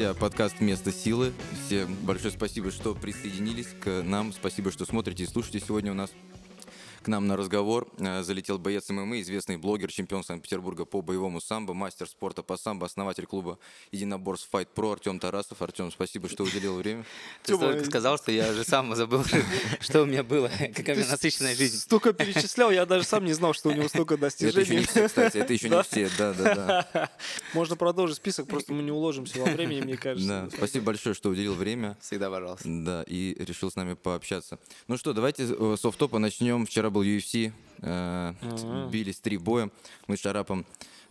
друзья, подкаст «Место силы». Всем большое спасибо, что присоединились к нам. Спасибо, что смотрите и слушаете. Сегодня у нас нам на разговор э, залетел боец ММА, известный блогер, чемпион Санкт-Петербурга по боевому самбо, мастер спорта по самбо, основатель клуба единоборств Fight Pro Артем Тарасов. Артем, спасибо, что уделил время. Ты столько сказал, что я уже сам забыл, что у меня было, какая у меня насыщенная жизнь. Столько перечислял, я даже сам не знал, что у него столько достижений. Это еще не все, кстати, это еще не все, да, да, да. Можно продолжить список, просто мы не уложимся во времени, мне кажется. Да, спасибо большое, что уделил время. Всегда, пожалуйста. Да, и решил с нами пообщаться. Ну что, давайте э, с офф-топа начнем. Вчера был UFC, э, бились три боя. Мы с Шарапом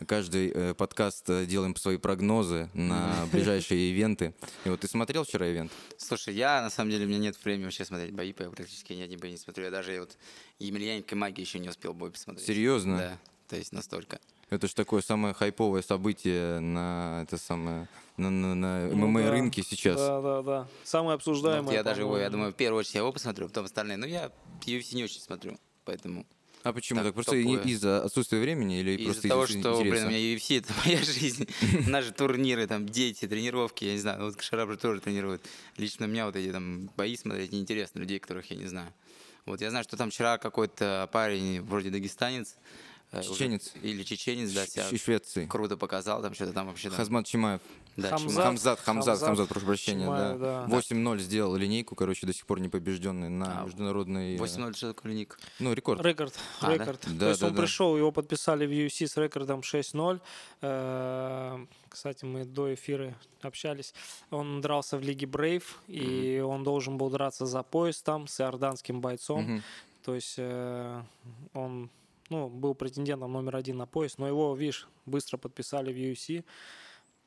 каждый э, подкаст э, делаем свои прогнозы на ближайшие ивенты. И вот ты смотрел вчера ивент? Слушай, я на самом деле, у меня нет времени вообще смотреть бои, я практически ни один бой не смотрю. Я даже вот Емельяненко магии еще не успел бой посмотреть. Серьезно? Да, то есть настолько. Это же такое самое хайповое событие на это самое на, на, на Ну ММА да. рынке сейчас. Да, да, да. Самое обсуждаемое. Вот я даже его, я думаю, в первую очередь я его посмотрю, потом остальные. Но я UFC не очень смотрю, поэтому... А почему Так, так? Просто топовое. из-за отсутствия времени или Из-за просто того, из-за что, блин, интереса? у меня UFC это моя жизнь. Наши турниры, там, дети, тренировки, я не знаю. Вот Шарап же тоже тренирует. Лично меня вот эти там бои смотреть неинтересно, людей, которых я не знаю. Вот я знаю, что там вчера какой-то парень, вроде дагестанец. Э, уже- Чеченец. Или чеченец, да, себя Швеции. круто показал, там что-то там вообще. там, Хазмат Чимаев. да, Хамзат. Хамзат, Хамзат, Хамзат прошу прощения, Чимаев, да. да. 8-0 сделал линейку, короче, до сих пор не побежденный на А, международной... э, 8-0 что такое ник? Ну, рекорд. Рекорд, А, да? рекорд. Да, То есть да, он да. пришел, его подписали в UFC с рекордом 6-0. Э, Кстати, мы до эфира общались. Он дрался в Лиге Брейв, и он должен был драться за пояс там с иорданским бойцом. То есть э, он ну, был претендентом номер один на пояс, но его, видишь, быстро подписали в UFC.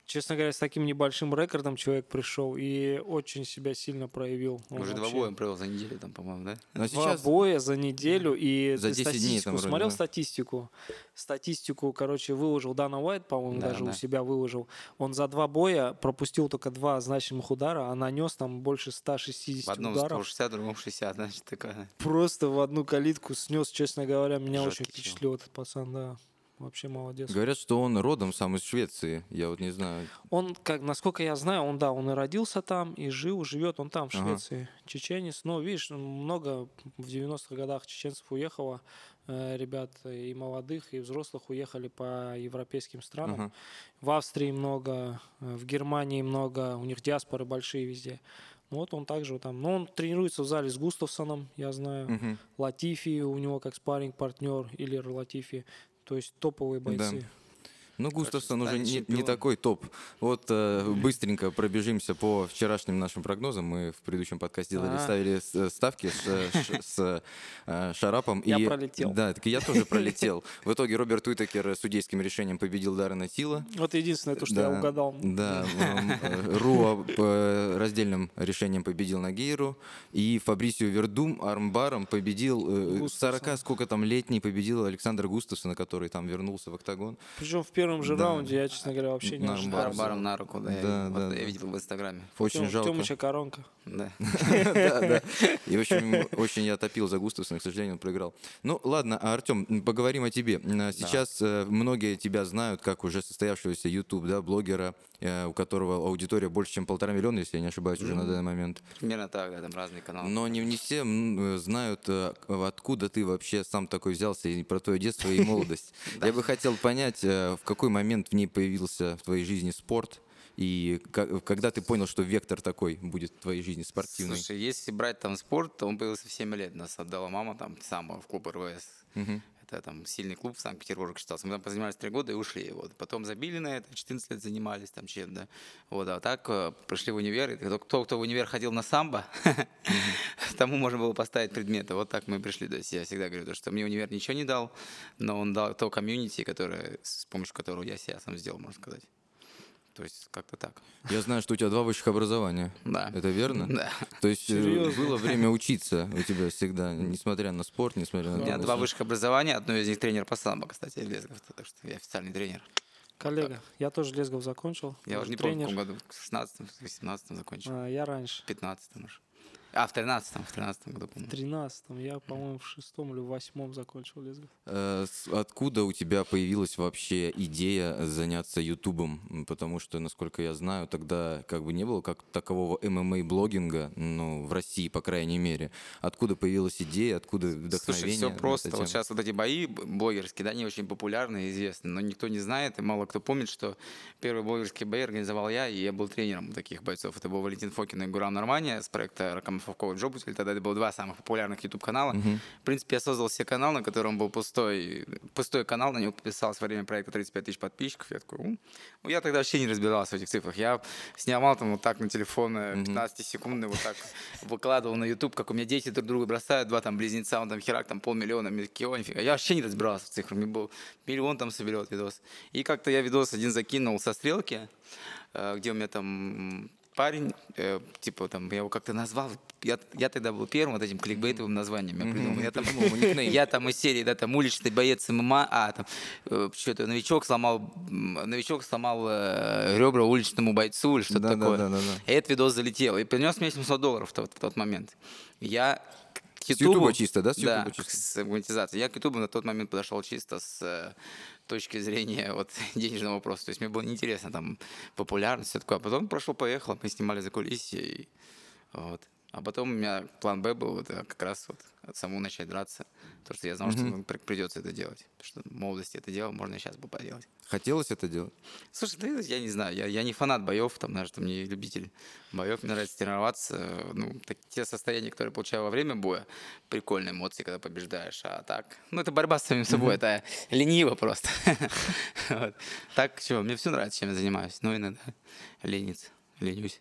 Честно говоря, с таким небольшим рекордом человек пришел и очень себя сильно проявил. Он Уже два вообще- боя он провел за неделю, там, по-моему, да? Но Два сейчас... боя за неделю и За ты 10 дней там статистику вроде, смотрел да? статистику статистику короче выложил Дана Уайт по-моему Да, даже да. у себя выложил он за два боя пропустил только два значимых удара а нанес там больше 160 В одном ударов 160, в другом 60, значит, такая. просто в одну калитку снес честно говоря меня Жёсткий очень впечатлил этот пацан да вообще молодец Говорят, что он родом сам из Швеции. Я вот не знаю. Он, как, насколько я знаю, он, да, он и родился там, и жил, живет он там, в Ага. Швеции. Чеченец. Но, видишь, много в 90-х годах чеченцев уехало, э, ребят и молодых, и взрослых уехали по европейским странам. Ага. В Австрии много, э, в Германии много, у них диаспоры большие везде. Ну, вот он также там. Но он тренируется в зале с Густавсоном, я знаю. Мгм. Латифи у него как спарринг партнер Иллер Латифи. То есть топовые Да. Ну, Густавсон уже не, не такой топ. Вот э, быстренько пробежимся по вчерашним нашим прогнозам. Мы в предыдущем подкасте делали, А. ставили э, ставки с, э, с э, Шарапом. Я и, пролетел. Да, так и я тоже пролетел. В итоге Роберт Уитакер судейским решением победил Даррена Тила. Вот единственное, то, что я Да, угадал. Да, м, э, Руа раздельным решением победил Нагейру. И Фабрисио Вердум армбаром победил э, Густавсон. 40 сколько там летний победил Александр Густавсона, который там вернулся в октагон. Причем в первом же Да. раунде я, честно говоря, вообще не ожидал. армбар. Баром на руку, да. я Да, видел. да, Вот Я да. видел в Инстаграме. Очень Тём- жалко. Тёмыча коронка. Да. Да, да. И, общем, очень я топил за Густавсона, к сожалению, он проиграл. Ну, ладно, а, Артем, поговорим о тебе. Сейчас э, многие тебя знают как уже состоявшегося YouTube, да, блогера, э, у которого аудитория больше, чем полтора миллиона, если я не ошибаюсь, уже на данный момент. Примерно так, да, там разные каналы. Но не, не все э, знают, откуда ты вообще сам такой взялся, и про твое детство и молодость. Я бы хотел понять, в какой момент в ней появился в твоей жизни спорт, и когда ты понял, что вектор такой будет в твоей жизни спортивный. Слушай, если брать там спорт, то он появился в 7 лет. Нас отдала мама там самого в клуб РВС. Мгм. Это там сильный клуб в Санкт-Петербурге считался. Мы там позанимались 3 года и ушли. Вот. Потом забили на это, 14 лет занимались там чем, да. Вот, а так э, пришли в универ. И кто, кто, в универ ходил на самбо, тому можно было поставить предметы. Вот так мы пришли. То есть я всегда говорю, то, что мне универ ничего не дал, но он дал то комьюнити, которое, с помощью которого я себя сам сделал, можно сказать. То есть как-то так. Я знаю, что у тебя два высших образования. Да. Это верно? Да. То есть э, Серьезно? было время учиться у тебя всегда, несмотря на спорт, несмотря на... У меня два высших образования, одно из них тренер по самбо, кстати, Лезгов, так что я официальный тренер. Коллега, я тоже Лезгов закончил. Я уже не помню, в тренер. каком году, в 16 18 закончил, А, я раньше. в 15 уже. А, в 13-м, в 13 году, В по-моему. 13 я, по-моему, в шестом или в восьмом закончил лесгов. Э, Откуда у тебя появилась вообще идея заняться Ютубом? Потому что, насколько я знаю, тогда как бы не было как такового ММА-блогинга, ну, в России, по крайней мере. Откуда появилась идея, откуда вдохновение? Слушай, все просто. Вот сейчас вот эти бои блогерские, да, они очень популярны и известны, но никто не знает, и мало кто помнит, что первые блогерские бои организовал я, и я был тренером таких бойцов. Это был Валентин Фокин и Гурам Нормания с проекта Ракамфовкова Джобутель. Тогда это было два самых популярных YouTube-канала. В принципе, я создал себе канал, на котором был пустой, пустой канал, на него подписалось во время проекта 35 тысяч подписчиков. Я такой, ну, я тогда вообще не разбирался в этих цифрах. Я снимал там вот так на телефон э, 15 секунд, вот так выкладывал на YouTube, как у меня дети друг друга бросают, два там близнеца, он там херак, там полмиллиона, «Ой, нифига. Я вообще не разбирался в цифрах, мне был миллион там соберет видос. И как-то я видос один закинул со стрелки, э, где у меня там парень, э, типа там, я его как-то назвал, я, я тогда был первым вот этим кликбейтовым названием, я придумал. Я там, Придумал никнейм. я там из серии, да, там уличный боец ММА, а там что-то новичок сломал, новичок сломал э, ребра уличному бойцу или что-то Да, да, такое. да, да, да. И этот видос залетел. И принес мне 700 долларов в тот, в тот момент. Я к Ютуба Ютубу... чисто, да, с Да, Ютуба чисто? с монетизацией. Я к Ютубу на тот момент подошел чисто с э, точки зрения вот, денежного вопроса. То есть мне было неинтересно там популярность, все такое. А потом прошло-поехало, мы снимали за кулисье. И, вот. А потом у меня план Б был вот, э, как раз вот самому начать драться. Потому что я знал, что ну, при- придется это делать. Потому что в молодости это делал, можно и сейчас бы поделать. Хотелось это делать? Слушай, да я не знаю, я, я не фанат боев, там, даже там не любитель боев, мне нравится тренироваться. Ну, так- те состояния, которые получаю во время боя, прикольные эмоции, когда побеждаешь, а так, ну, это борьба с самим собой, это лениво просто. Вот. Так, что, мне все нравится, чем я занимаюсь, но иногда лениться, ленюсь.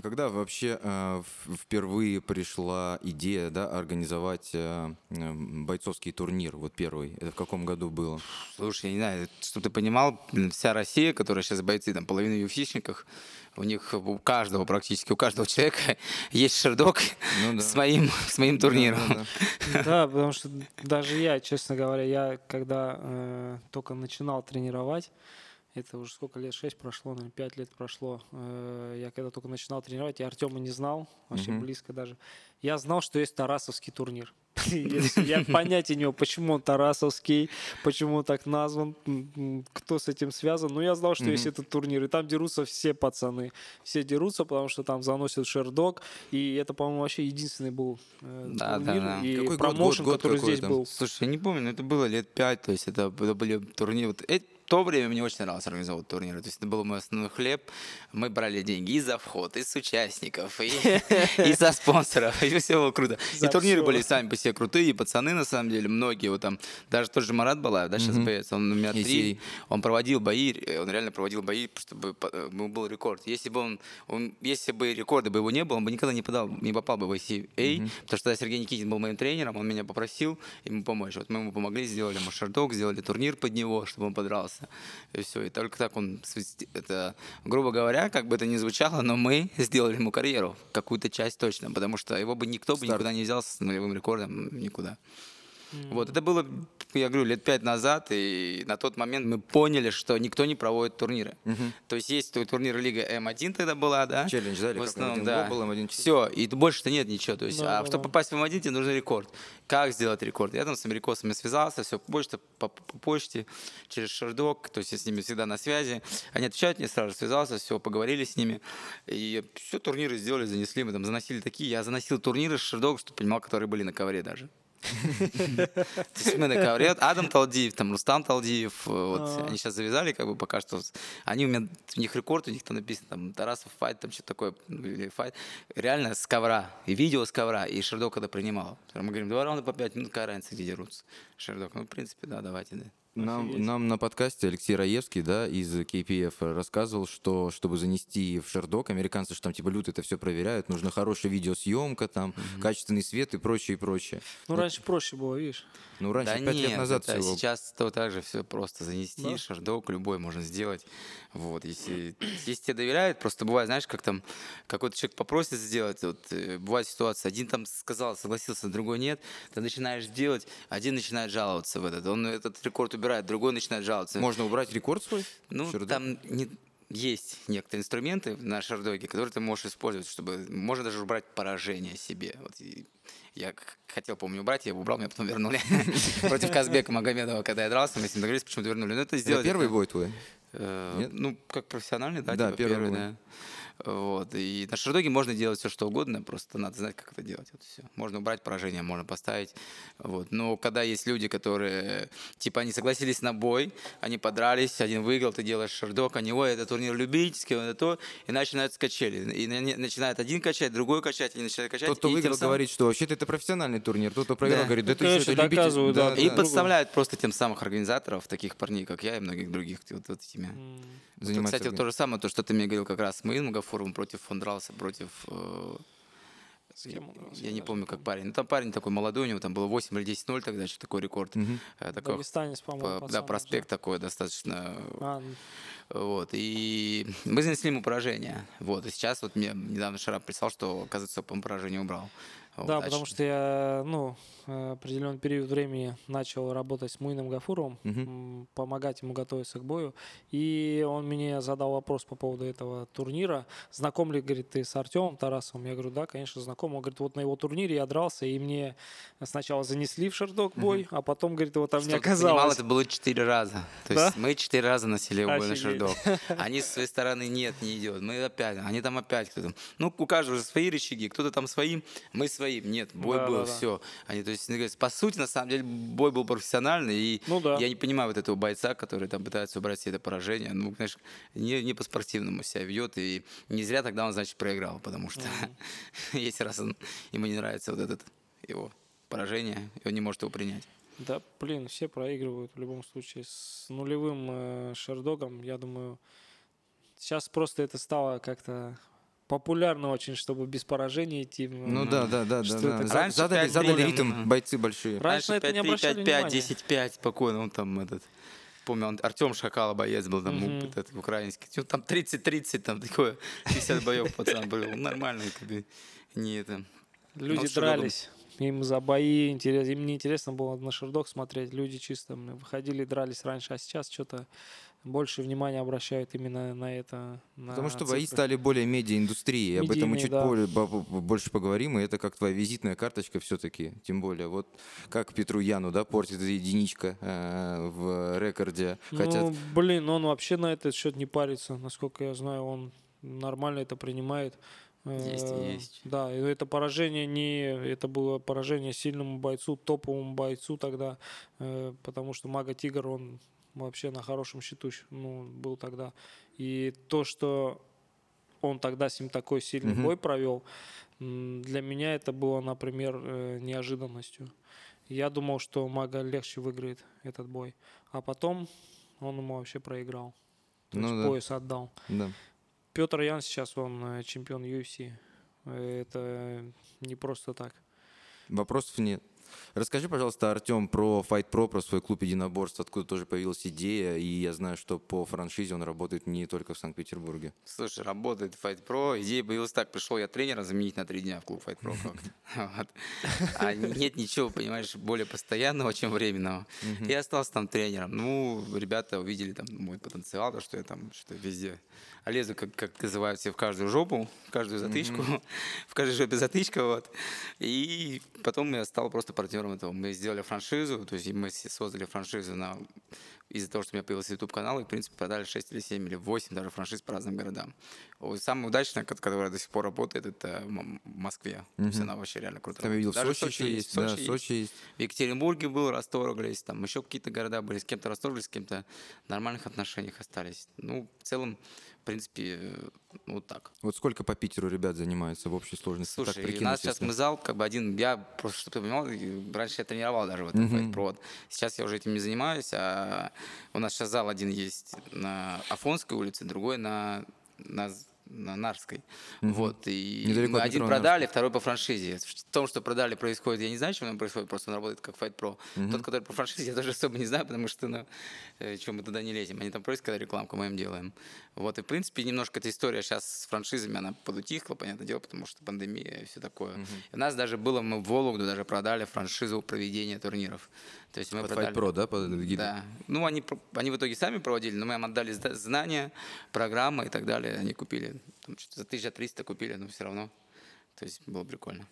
А когда вообще э, впервые пришла идея да, организовать э, бойцовский турнир, вот первый? Это в каком году было? Слушай, я не знаю, чтобы ты понимал, вся Россия, которая сейчас бойцы, там половина юфишников, у них у каждого практически, у каждого человека есть шердок Ну да. с, моим, с моим турниром. Да, да, да. Да, потому что даже я, честно говоря, я когда э, только начинал тренировать, это уже сколько лет, 6 прошло, наверное, 5 лет прошло. э, я когда только начинал тренировать, я Артема не знал, вообще Мгм. близко даже. Я знал, что есть Тарасовский турнир. Я понятия не имел, почему он Тарасовский, почему он так назван, кто с этим связан. Но я знал, что есть этот турнир, и там дерутся все пацаны. Все дерутся, потому что там заносят шердок, и это, по-моему, вообще единственный был э, турнир и промоушен, который здесь был. Слушай, я не помню, но это было лет пять, то есть это, это были турниры. То время мне очень нравилось организовывать турниры, то есть это был мой основной хлеб. Мы брали деньги и за вход, и с участников, и, и со спонсоров, и все было круто. За и турниры всё. были сами по себе крутые, и пацаны на самом деле, многие, вот там, даже тот же Марат Балаев, да, сейчас Мгм. боец, он у меня три, он проводил бои, э, он реально проводил бои, чтобы э, был рекорд. Если бы он, он- если бы рекорда бы его не было, он бы никогда не, подал, не попал бы в ICA, потому что тогда Сергей Никитин был моим тренером, он меня попросил ему помочь. Вот мы ему помогли, сделали ему шардок, сделали турнир под него, чтобы он подрался. И все. И только так он, это, грубо говоря, как бы это ни звучало, но мы сделали ему карьеру, какую-то часть точно, потому что его бы никто бы Старт. никуда не взял с нулевым рекордом, никуда. Вот, это было, я говорю, лет пять назад, и на тот момент мы поняли, что никто не проводит турниры. То есть есть ту- турнир Лига M-1 тогда была, да? Челлендж, да, В основном, да. был, M-1 Все, и больше-то нет ничего. То есть, Да, а да, чтобы да. попасть в M-1, тебе нужен рекорд. Как сделать рекорд? Я там с америкосами связался, все, почта по, по почте, через Sherdog, то есть я с ними всегда на связи. Они отвечают мне сразу, связался, все, поговорили с ними. И все турниры сделали, занесли, мы там заносили такие. Я заносил турниры с Sherdog, чтобы понимал, которые были на ковре даже. То есть мы на ковре, Адам Талдиев, там Рустам Талдиев, э, вот, А. они сейчас завязали, как бы пока что, они у меня, у них рекорд, у них там написано, там, Тарасов файт, там что-то такое, ну, файт, реально с ковра, и видео с ковра, и Шердок когда принимал. Мы говорим, два раунда по пять минут, какая разница, где дерутся. Шердок, ну, в принципе, да, давайте, да. Нам, нам на подкасте Алексей Раевский, да, из KPF рассказывал, что чтобы занести в Шердок, американцы же там типа люто это все проверяют, нужна хорошая видеосъемка, там, качественный свет и прочее, и прочее. Ну, раньше проще было, видишь. Ну, раньше, да нет, лет назад это всего. сейчас то так же все просто занести, Да? шардок любой можно сделать. Вот, если, если тебе доверяют, просто бывает, знаешь, как там какой-то человек попросит сделать, вот, э, бывает ситуация, один там сказал, согласился, другой нет, ты начинаешь делать, один начинает жаловаться в этот, он этот рекорд убирает, другой начинает жаловаться. Можно убрать рекорд свой? Ну, там не, есть некоторые инструменты на шардоге, которые ты можешь использовать, чтобы можно даже убрать поражение себе. Вот я хотел, помню, убрать, я его убрал, меня потом вернули. Против Казбека Магомедова, когда я дрался, мы с ним договорились, почему-то вернули. Но это сделать... первый бой твой? Э, ну, как профессиональный, да, да типа первый, первый, да. Вот. И на шардоге можно делать все, что угодно, просто надо знать, как это делать. Вот все. Можно убрать поражение, можно поставить. Вот. Но когда есть люди, которые, типа, они согласились на бой, они подрались, один выиграл, ты делаешь шардок, они, ой, это турнир любительский, это то, и начинают качели. И начинает один качать, другой качать, и начинает качать. Тот, кто выиграл, самым... говорит, что вообще-то это профессиональный турнир. Тот, кто проиграл, да. говорит, да, это все, это любитель. Да, да, и да. подставляют просто тем самых организаторов, таких парней, как я и многих других, вот, вот этими. Mm. Заниматься. Кстати, то же самое, то, что ты мне говорил как раз с моим Магафоровым против фон дрался против... Э, с кем он дрался? Я не помню, как парень. Ну, там парень такой молодой, у него там было 8 или 10-0 тогда, что такой рекорд. Угу. Такой, Дагестанец, по-моему. Да, проспект такой достаточно... А, вот, и мы занесли ему поражение. Вот, и сейчас вот мне недавно Шарап прислал, что, оказывается, по поражение убрал. Да, удачно. потому что я, ну, э, определенный период времени начал работать с Муином Гафуровым, угу. помогать ему готовиться к бою. И он мне задал вопрос по поводу этого турнира. Знаком ли, говорит, ты с Артемом Тарасовым? Я говорю, да, конечно, знаком. Он говорит, вот на его турнире я дрался, и мне сначала занесли в шардок бой, угу. а потом, говорит, его там Что не оказалось. Понимал, это было четыре раза. То да? есть мы четыре раза носили его бой на шардок. Они с своей стороны, нет, не идет. Мы опять, они там опять кто-то. Ну, у каждого же свои рычаги, кто-то там своим, мы своим. Нет, бой да, был, да, все. Они, то есть, по сути, на самом деле, бой был профессиональный, и ну, да. я не понимаю вот этого бойца, который там пытается убрать себе это поражение. Ну, конечно, не, не по-спортивному себя ведет, и не зря тогда он, значит, проиграл, потому что mm-hmm. если раз он, ему не нравится вот этот его поражение, и он не может его принять. Да, блин, все проигрывают в любом случае. С нулевым э, шердогом, я думаю, сейчас просто это стало как-то популярно очень, чтобы без поражения идти. Ну да, да, да, да. да. Раньше задали, задали ритм бойцы большие. Раньше, Раньше это 5, не обращали 5, 5, 10, 5, спокойно, он там этот помню, он, Артем Шакала боец был там, mm-hmm. этот, украинский. Ну, там 30-30, там такое, 50 боев пацан был. Нормально, как бы, не это. Люди ну, дрались. Им за бои интересно. Им не интересно было на шердок смотреть. Люди чисто выходили, дрались раньше, а сейчас что-то больше внимания обращают именно на это. На Потому что цифры. бои стали более медиа-индустрией. Об этом мы чуть да. более, больше поговорим, и это как твоя визитная карточка все-таки. Тем более, вот как Петру Яну, да, портит единичка э, в рекорде. Хотят... Ну, блин, он вообще на этот счет не парится. Насколько я знаю, он нормально это принимает. Есть, э, есть. Да, и это поражение не, это было поражение сильному бойцу, топовому бойцу тогда, э, потому что Мага Тигр, он вообще на хорошем счету ну, был тогда. И то, что он тогда с ним такой сильный mm-hmm. бой провел, для меня это было, например, э, неожиданностью. Я думал, что Мага легче выиграет этот бой. А потом он ему вообще проиграл. То ну, есть да. пояс отдал. Да. Петр Ян сейчас, он э, чемпион UFC. Это не просто так. Вопросов нет. Расскажи, пожалуйста, Артем, про Fight Pro, про свой клуб единоборств, откуда тоже появилась идея, и я знаю, что по франшизе он работает не только в Санкт-Петербурге. Слушай, работает Fight Pro, идея появилась так, пришел я тренера заменить на три дня в клуб Fight Pro. А нет ничего, понимаешь, более постоянного, чем временного. Я остался там тренером. Ну, ребята увидели там мой потенциал, то, что я там что везде а лезу, как, как называют все, в каждую жопу, в каждую затычку, в каждой жопе затычка, вот. И потом я стал просто партнером этого. Мы сделали франшизу, то есть мы создали франшизу на из-за того, что у меня появился YouTube-канал, и, в принципе, продали 6 или 7 или 8 даже франшиз по разным городам. Самая удачная, которая до сих пор работает, это в Москве. Mm-hmm. То есть она вообще реально крутая. Там видел, даже в Сочи, Сочи есть, да, Сочи, Сочи есть. В Екатеринбурге был, расторглись, там еще какие-то города были, с кем-то расторглись, с кем-то в нормальных отношениях остались. Ну, в целом, в принципе, э, вот так. Вот сколько по Питеру ребят занимаются в общей сложности? Слушай, так, у нас сейчас мы зал, как бы один, я просто, чтобы ты понимал, раньше я тренировал даже в этом провод. Сейчас я уже этим не занимаюсь, а у нас сейчас зал один есть на Афонской улице, другой на, на на Нарской. Угу. Вот, и Недалеко мы один продали, Нарской. второй по франшизе. В том, что продали, происходит, я не знаю, чем оно происходит, просто он работает как Fight Pro. Угу. Тот, который по франшизе, я тоже особо не знаю, потому что, ну, э, чем мы туда не лезем. Они там просят, когда рекламку мы им делаем. Вот, и, в принципе, немножко эта история сейчас с франшизами, она подутихла, понятное дело, потому что пандемия и все такое. И у нас даже было, мы в Вологду даже продали франшизу проведения турниров. То есть мы Под продали- Pro, да, под гидом? Да. Ну, они, они в итоге сами проводили, но мы им отдали знания, программы и так далее. Они купили, там, за 1300 купили, но все равно. То есть было прикольно.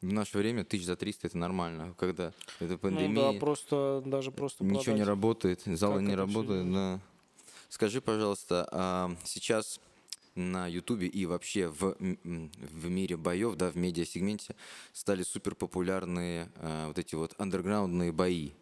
В наше время тысяч за 300 это нормально. Когда это Ну пандемия, да, просто, даже просто ничего не продать. работает, залы Как не работают, да. Скажи, пожалуйста, а сейчас на Ютубе и вообще в, в мире боев, да, в медиасегменте стали супер популярные а, вот эти вот андерграундные бои.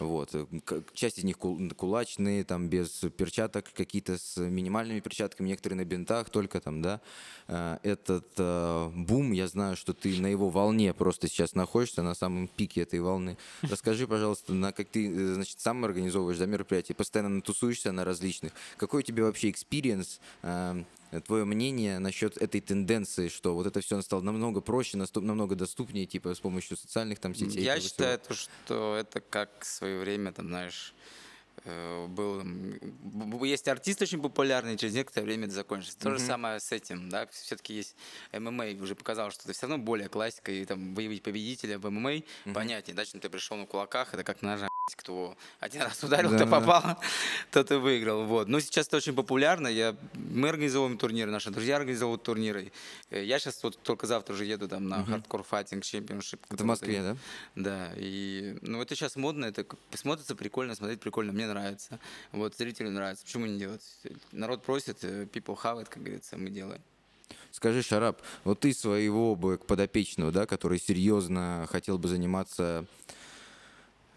Вот. э, Часть из них кул- кулачные, там без перчаток, какие-то с минимальными перчатками, некоторые на бинтах только там, да. А, Этот а, бум, я знаю, что ты на его волне просто сейчас находишься, на самом пике этой волны. Расскажи, пожалуйста, на как ты, э, значит, сам организовываешь да, мероприятия, постоянно тусуешься на различных. Какой у тебя вообще experience, твое мнение насчет этой тенденции, что вот это все стало намного проще, намного доступнее, типа с помощью социальных там сетей? Я всего? считаю, то, что это как в свое время, там, знаешь, был, м, б- б- есть артист очень популярный, через некоторое время это закончится. То же самое с этим, да, все-таки есть ММА, уже показал, что это все равно более классика, и там выявить победителя в ММА понятнее, да, чем ты пришел на кулаках, это как на ножах, кто один раз ударил, Да, кто да. попал, тот и выиграл, вот. Но сейчас это очень популярно, я, мы организовываем турниры, наши друзья организовывают турниры. Э, Я сейчас вот только завтра уже еду там на Hardcore Fighting Championship. Это в Москве, да? да, и ну это сейчас модно, это смотрится прикольно, смотреть прикольно, мне нравится. Вот зрителю нравится. Почему не делать? Народ просит, э, people have it, как говорится, мы делаем. Скажи, Шарап, вот ты своего бы подопечного, да, который серьезно хотел бы заниматься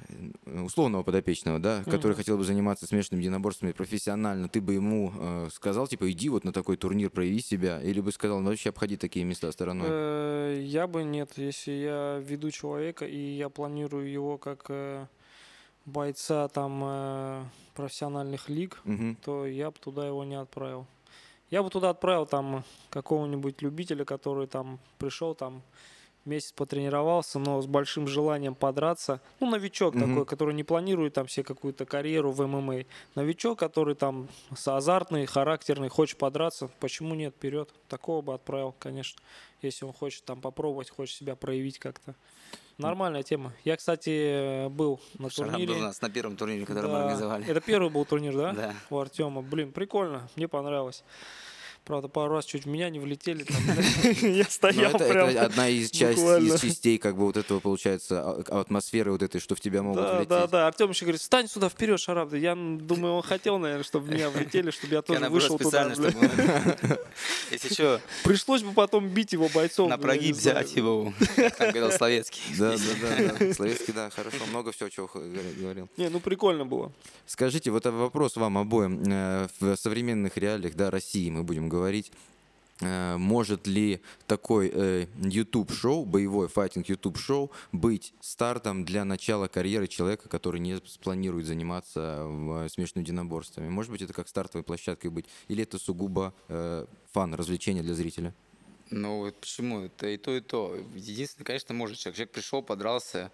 э, условного подопечного, да, который хотел бы заниматься смешанными единоборствами профессионально, ты бы ему э, сказал, типа, иди вот на такой турнир, прояви себя, или бы сказал, ну, вообще обходи такие места стороной? Э, Я бы нет, если я веду человека и я планирую его как э, бойца там э, профессиональных лиг, Мгм. то я бы туда его не отправил. Я бы туда отправил там какого-нибудь любителя, который там пришел там месяц потренировался, но с большим желанием подраться. Ну, новичок Мгм. такой, который не планирует там себе какую-то карьеру в ММА. Новичок, который там азартный, характерный, хочет подраться. Почему нет? Вперед. Такого бы отправил, конечно. Если он хочет там попробовать, хочет себя проявить как-то. Нормальная тема. Я, кстати, был на Шарап турнире. был у нас на первом турнире, который мы Да. организовали. Это первый был турнир, да? Да. У Артема. Блин, прикольно. Мне понравилось. Правда, пару раз чуть в меня не влетели. там. Я Ну, стоял это, прям. это одна из, частей, как бы, вот этого, получается, а- атмосферы вот этой, что в тебя могут Да, влететь. да, да. Артем еще говорит, встань сюда вперед, Шарап. Да Я думаю, он хотел, наверное, чтобы в меня влетели, чтобы я тоже вышел туда. Если что, Пришлось бы потом бить его бойцов. на не прогиб взять его, как там говорил Словецкий. Да, да, да. Словецкий, да, хорошо, много всего, чего говорил. Не, ну прикольно было. Скажите, вот вопрос вам обоим. Э, В современных реалиях, да, России мы будем говорить, э, может ли такой э, YouTube-шоу, боевой файтинг YouTube-шоу быть стартом для начала карьеры человека, который не спланирует заниматься в смешанными единоборствами? Может быть, это как стартовой площадкой быть? Или это сугубо э, фан, развлечение для зрителя? Ну, вот почему? Это и то, и то. Единственное, конечно, может человек. Человек пришел, подрался, э,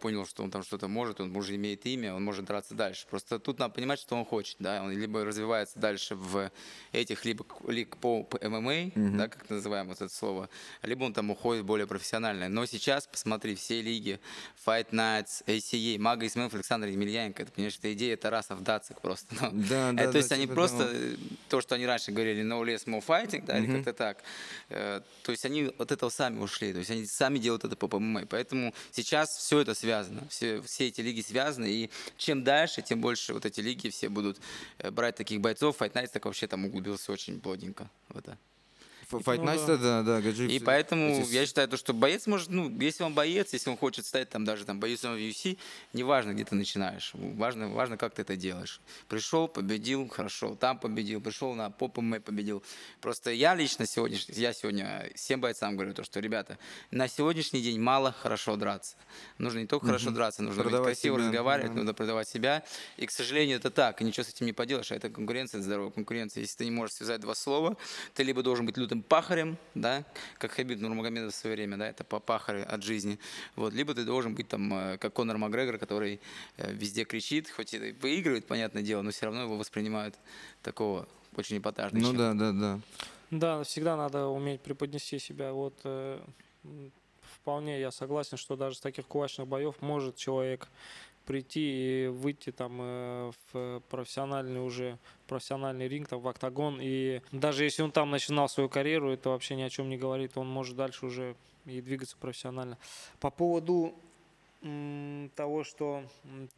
понял, что он там что-то может, он уже имеет имя, он может драться дальше. Просто тут надо понимать, что он хочет, да, он либо развивается дальше в этих либо лиг по ММА, да, как называем вот это слово, либо он там уходит более профессиональное. Но сейчас, посмотри, все лиги, Fight Nights, ACA, Мага Исмеев, Александр Емельяненко, это, понимаешь, это идея Тарасов Дацик просто. ну. Да, Э, да, То да, есть они типа просто, того. э, то, что они раньше говорили, no less, more fighting, да, или Мгм. как-то так. Э, То есть они от этого сами ушли, то есть они сами делают это по ПММ. Поэтому сейчас все это связано, все, все эти лиги связаны, и чем дальше, тем больше вот эти лиги все будут э, брать таких бойцов. Fight Nights так вообще там углубился очень плотненько в это. Fight Ну Nights, да. да, да, Гаджи. И поэтому я считаю, то, что боец может, ну, если он боец, если он хочет стать там даже там боецом в UFC, неважно, где ты начинаешь, важно, важно, как ты это делаешь. Пришел, победил, хорошо, там победил, пришел на поп ММА победил. Просто я лично сегодня, я сегодня всем бойцам говорю то, что, ребята, на сегодняшний день мало хорошо драться. Нужно не только хорошо драться, нужно Продавать красиво себя, разговаривать, да. нужно продавать себя. И, к сожалению, это так, и ничего с этим не поделаешь, а это конкуренция, это здоровая конкуренция. Если ты не можешь связать два слова, ты либо должен быть лютым пахарем, да, как Хабиб Нурмагомедов в свое время, да, это пахарь от жизни, вот, либо ты должен быть там, э, как Конор Макгрегор, который э, везде кричит, хоть и выигрывает, понятное дело, но все равно его воспринимают такого очень эпатажного Ну да, да, да. Да, всегда надо уметь преподнести себя. Вот э, вполне я согласен, что даже с таких кулачных боев может человек прийти и выйти там э, в профессиональный уже профессиональный ринг, там в октагон. И даже если он там начинал свою карьеру, это вообще ни о чем не говорит. Он может дальше уже и двигаться профессионально. По поводу того, что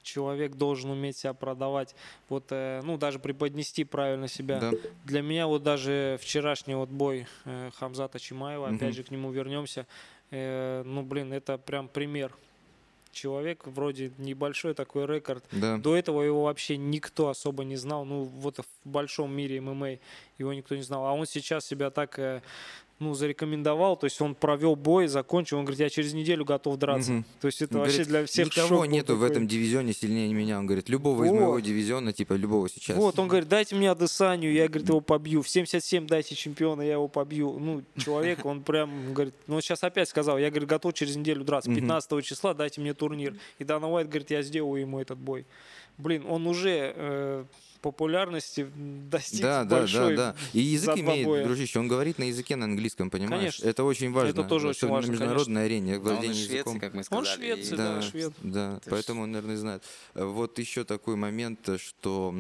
человек должен уметь себя продавать, вот, э, ну, даже преподнести правильно себя. Да. Для меня вот даже вчерашний вот бой э, Хамзата Чимаева, Мгм. опять же к нему вернемся, ну, блин, это прям пример. Человек вроде небольшой такой рекорд, Да. до этого его вообще никто особо не знал. Ну, вот в большом мире ММА его никто не знал. А он сейчас себя так, э, ну, зарекомендовал. То есть он провел бой, закончил. Он говорит, я через неделю готов драться. Мгм. То есть это Он вообще говорит, для всех Никого шок нету в такой. этом дивизионе сильнее меня. Он говорит, любого из Вот. моего дивизиона, типа любого сейчас. Вот, он говорит, дайте мне Адесанию, я, говорит, его побью. В 77 дайте чемпиона, я его побью. Ну, человек, он прям говорит, ну, сейчас опять сказал, я, говорит, готов через неделю драться. Мгм. 15 числа дайте мне турнир. И Дана Уайт говорит, я сделаю ему этот бой. Блин, он уже э, популярности достиг Да, да, да, большой. да. И язык имеет, боя. дружище. Он говорит на языке на английском, понимаешь? Конечно. Это очень важно. Это тоже очень важно, на международной арене. А он владение из Швеции, языком. как мы Он сказали. швец, и- да, швед. Да, То поэтому он, наверное, знает. Вот еще такой момент, что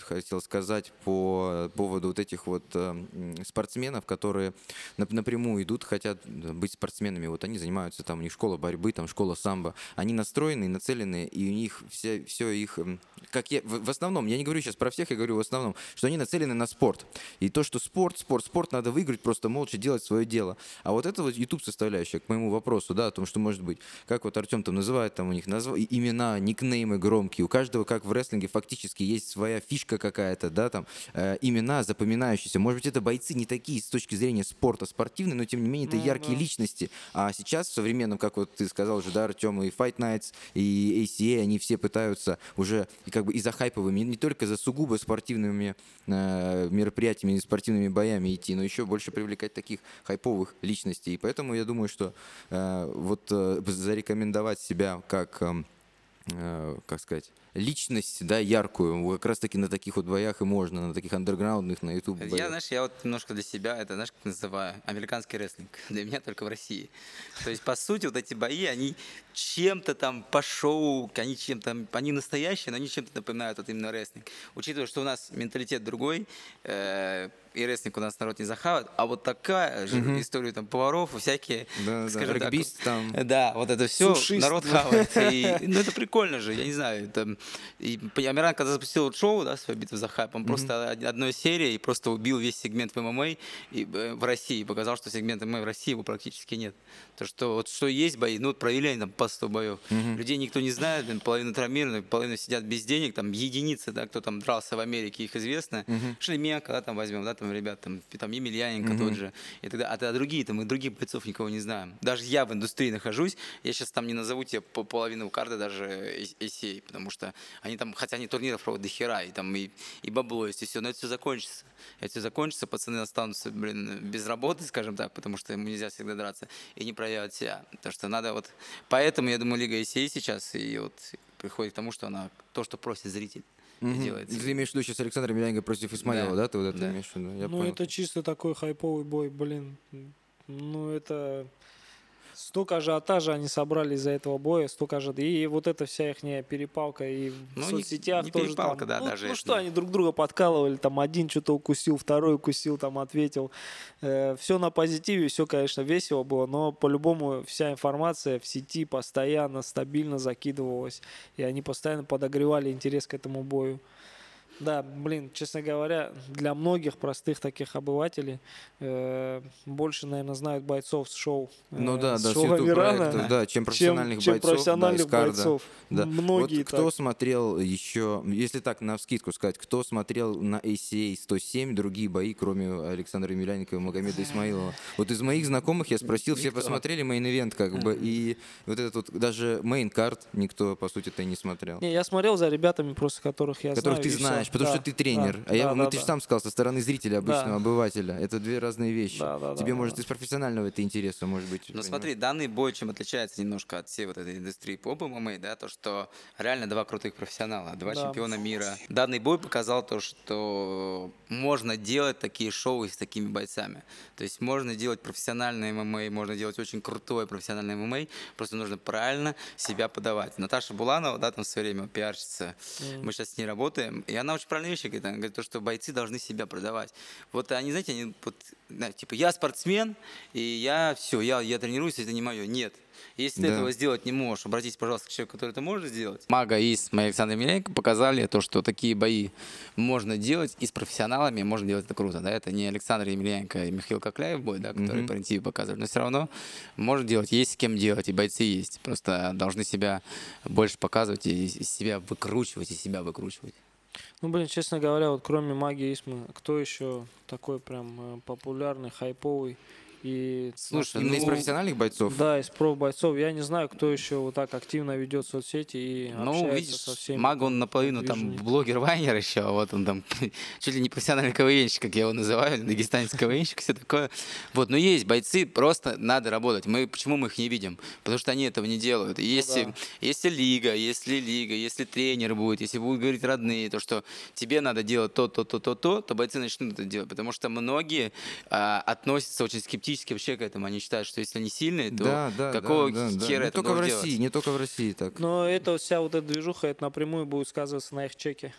хотел сказать по поводу вот этих вот э, м, спортсменов, которые нап- напрямую идут, хотят э, быть спортсменами. Вот они занимаются, там у них школа борьбы, там школа самбо. Они настроены, нацелены, и у них все, все их, м, как я, в, основном, я не говорю сейчас про всех, я говорю в основном, что они нацелены на спорт. И то, что спорт, спорт, спорт надо выиграть, просто молча делать свое дело. А вот это вот YouTube составляющая, к моему вопросу, да, о том, что может быть, как вот Артем там называет, там у них назва... и- имена, никнеймы громкие, у каждого, как в рестлинге, фактически есть своя фишка какая-то, да, там, э, имена запоминающиеся. Может быть, это бойцы не такие с точки зрения спорта спортивные, но тем не менее это Ну яркие да. личности. А сейчас в современном, как вот ты сказал уже, да, Артем, и Fight Nights, и ACA, они все пытаются уже как бы и за хайповыми, не только за сугубо спортивными э, мероприятиями и спортивными боями идти, но еще больше привлекать таких хайповых личностей. И поэтому я думаю, что э, вот э, зарекомендовать себя как, эм, э, как сказать, личность, да, яркую, как раз таки на таких вот боях и можно, на таких андерграундных, на YouTube Я, боях. знаешь, я вот немножко для себя, это, знаешь, как называю, американский рестлинг. Для меня только в России. То есть, по сути, вот эти бои, они чем-то там по шоу, они чем-то, они настоящие, но они чем-то напоминают вот именно рестлинг. Учитывая, что у нас менталитет другой, э, и рестлинг у нас народ не захавает, а вот такая же история там поваров, и всякие, Да, да, скажем так, регбист там. да, вот это все Сушист. народ хавает. И, ну, это прикольно же, я не знаю. Это, и Амиран, когда запустил шоу, да, свою битву за хайп, он просто од- одной серии и просто убил весь сегмент в ММА и, э, в России. И показал, что сегмент ММА в России его практически нет. То, что вот что есть бои, ну, вот провели они там по 100 боев. Людей никто не знает, половина травмированы, половина сидят без денег, там единицы, да, кто там дрался в Америке, их известно. Шлеменко, да, там возьмем, да, там ребят, там, там Емельяненко тот же. И тогда, а тогда другие, там, мы других бойцов никого не знаем. Даже я в индустрии нахожусь, я сейчас там не назову тебе по половину карты даже ACA, потому что они там, хотя они турниров проводят до хера, и там и, и бабло есть, и все, но это все закончится. Это все закончится, пацаны останутся, блин, без работы, скажем так, потому что ему нельзя всегда драться, и не проявят себя. Потому что надо вот... Поэтому, я думаю, Лига ACA сейчас и вот приходит к тому, что она то, что просит зритель, и Мгм. делает. Ты имеешь в виду сейчас Александр Емельяненко против Исмаилова, Да, да? Ты вот это да. имеешь в виду? Я ну, понял. это чисто такой хайповый бой, блин. Ну, это... Столько ажиотажа они собрали из-за этого боя, столько ажиотажа. И вот эта вся их перепалка и в Ну, не- соцсетях не тоже перепалка, там, да, ну, даже ну что, они друг друга подкалывали, там один что-то укусил, второй укусил, там ответил. все на позитиве, все, конечно, весело было, но по-любому вся информация в сети постоянно, стабильно закидывалась, и они постоянно подогревали интерес к этому бою. Да, блин, честно говоря, для многих простых таких обывателей э, больше, наверное, знают бойцов с шоу. э, Ну да, да, с YouTube проектов, да, чем профессиональных чем бойцов, профессиональных да, бойцов. Да. Многие вот кто так. смотрел еще, если так на вскидку сказать, кто смотрел на ACA 107 другие бои, кроме Александра Емельяненко и Магомеда Исмаилова? Вот из моих знакомых я спросил, все Никто. посмотрели main event как бы, и вот этот вот даже main card никто, по сути-то, и не смотрел. Не, я смотрел за ребятами, просто которых я Которых знаю. ты и всё. знаешь знаешь, потому да, что ты тренер. да, а я, да, ну, да, ты же да. сам сказал, со стороны зрителя, обычного Да. обывателя. Это две разные вещи. Да, да, Тебе, да, может, да. из профессионального это интереса, может быть. Ну понимаешь? смотри, данный бой чем отличается немножко от всей вот этой индустрии поп ММА, да, то, что реально два крутых профессионала, два Да. чемпиона мира. Данный бой показал то, что можно делать такие шоу с такими бойцами. То есть можно делать профессиональное ММА, можно делать очень крутое профессиональное ММА, просто нужно правильно себя подавать. Наташа Буланова, да, там в свое время пиарщица, мы сейчас с ней работаем, и она очень правильные вещи говорит, она говорит, то, что бойцы должны себя продавать. Вот они, знаете, они вот, да, типа, я спортсмен, и я все, я, я тренируюсь, это не мое. Нет. Если ты Да. этого сделать не можешь, обратись, пожалуйста, к человеку, который это может сделать. Мага и с моей Александром Миленко показали то, что такие бои можно делать, и с профессионалами можно делать это круто. Да? Это не Александр Емельяненко и Михаил Кокляев бой, да, которые Мгм. по показывали, но все равно можно делать, есть с кем делать, и бойцы есть. Просто должны себя больше показывать и из себя выкручивать, и себя выкручивать. Ну, блин, честно говоря, вот кроме магии Исмы, кто еще такой прям э, популярный, хайповый и... Слушай, Ну, ну, из профессиональных бойцов. Да, из профбойцов. Я не знаю, кто еще вот так активно ведет соцсети и Ну, общается видишь, со всеми. Маг, он наполовину там блогер-вайнер еще, а вот он там чуть ли не профессиональный КВНщик, как я его называю, дагестанец КВНщик, все такое. Вот, но есть бойцы, просто надо работать. Мы, почему мы их не видим? Потому что они этого не делают. И если, да. если лига, если лига, если тренер будет, если будут говорить родные, то, что тебе надо делать то, то, то, то, то, то бойцы начнут это делать. Потому что многие а, относятся очень скептически вообще к этому. Они считают, что если они сильные, то Да, да, какого да, да, да. хера Не это только в России, делать? не только в России так. Но это вся вот эта движуха, это напрямую будет сказываться на их чеке.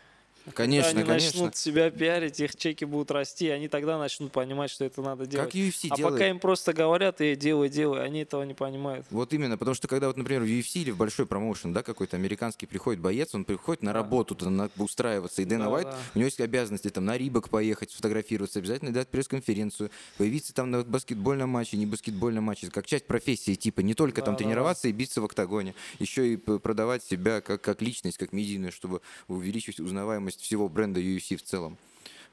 Конечно, Когда они конечно. начнут себя пиарить, их чеки будут расти, и они тогда начнут понимать, что это надо делать. Как UFC а делает. пока им просто говорят, и делай, делай, они этого не понимают. Вот именно, потому что когда вот, например, в UFC или в большой промоушен, да, какой-то американский приходит боец, он приходит на работу, там, на- устраиваться, и Дэна Да, Уайт, да. у него есть обязанности там на Рибок поехать, сфотографироваться, обязательно дать пресс-конференцию, появиться там на баскетбольном матче, не баскетбольном матче, как часть профессии, типа, не только там Да, да, тренироваться и биться в октагоне, еще и продавать себя как, как личность, как медийную, чтобы увеличить узнаваемость всего бренда UFC в целом.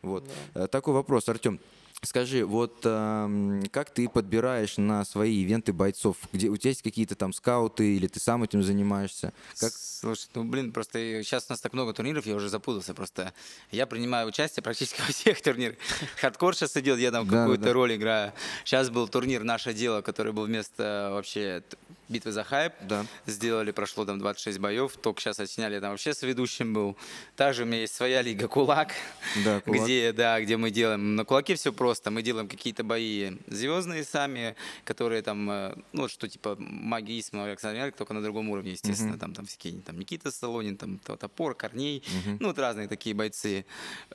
Вот. Э, Такой вопрос, Артем. Скажи, вот эм, как ты подбираешь на свои ивенты бойцов? Где у тебя есть какие-то там скауты или ты сам этим занимаешься? Как... Слушай, ну блин, просто сейчас у нас так много турниров, я уже запутался. Просто я принимаю участие практически во всех турнирах. Хардкор сейчас идет, я там Да, какую-то да. роль играю. Сейчас был турнир «Наше дело», который был вместо вообще т- битвы за хайп. Да. Сделали, прошло там 26 боев. Только сейчас отсняли, там вообще с ведущим был. Также у меня есть своя лига «Кулак», Да, «Кулак». где, да, где мы делаем на кулаке все просто. Мы делаем какие-то бои звездные сами, которые там, э, ну, что типа маги Исма, Александр Ярик, только на другом уровне, естественно. Там, там всякие, там Никита Солонин, там то- Топор, Корней, ну, вот разные такие бойцы.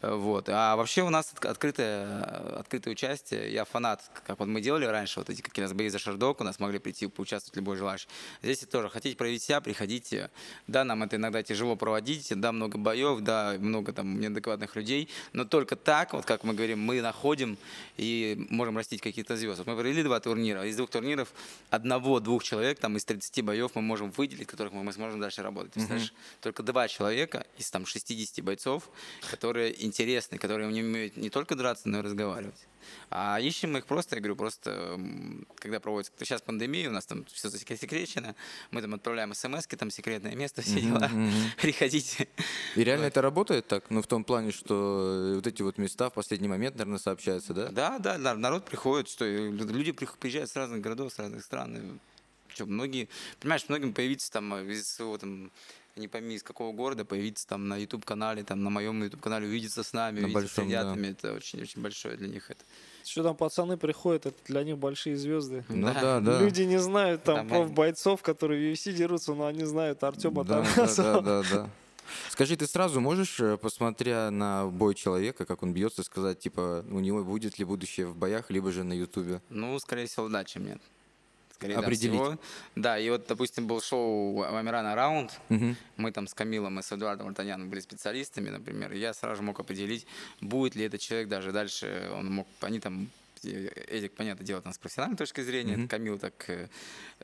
Э, Вот. А вообще у нас отк- открытое, открытое участие. Я фанат, как вот мы делали раньше, вот эти как раз бои за Шардок, у нас могли прийти поучаствовать любой желающий. Здесь тоже хотите проявить себя, приходите. Да, нам это иногда тяжело проводить, да, много боев, да, много там неадекватных людей, но только так, вот как мы говорим, мы находим и можем растить каких-то звезд. Вот мы провели два турнира, из двух турниров одного-двух человек, там из 30 боев мы можем выделить, которых мы, мы сможем дальше работать. Ты Представляешь? Только два человека из там 60 бойцов, которые интересны, которые умеют не только драться, но и разговаривать. А ищем мы их просто, я говорю, просто, когда проводится, сейчас пандемия, у нас там все засекречено, мы там отправляем смс там секретное место, все дела, приходите. И реально это работает так? Ну, в том плане, что э, вот эти вот места в последний момент, наверное, сообщаются, да? Да, да, народ приходит, что и люди приезжают с разных городов, с разных стран. Что, многие, понимаешь, многим появиться там э, из своего там не пойми из какого города, появиться там на YouTube канале, там на моем YouTube канале, увидеться с нами, На увидеться большом, с да. ребятами, это очень-очень большое для них это. Что там пацаны приходят, это для них большие звезды. Ну Да. да, да. Люди не знают там Там профбойцов, которые в UFC дерутся, но они знают Артема Да, да, Тарасова. да, да, да. Скажи, ты сразу можешь, э, посмотря на бой человека, как он бьется, сказать, типа, у него будет ли будущее в боях, либо же на Ютубе? Ну, скорее всего, да, чем нет. Скорее, да, Определить. всего. Да, и вот, допустим, был шоу Амирана Раунд. Мгм. Мы там с Камилом и с Эдуардом Артаняном были специалистами, например. и я сразу же мог определить, будет ли этот человек даже дальше. Он мог, они там Эдик, понятное дело, там с профессиональной точки зрения, mm-hmm. Камил так, э,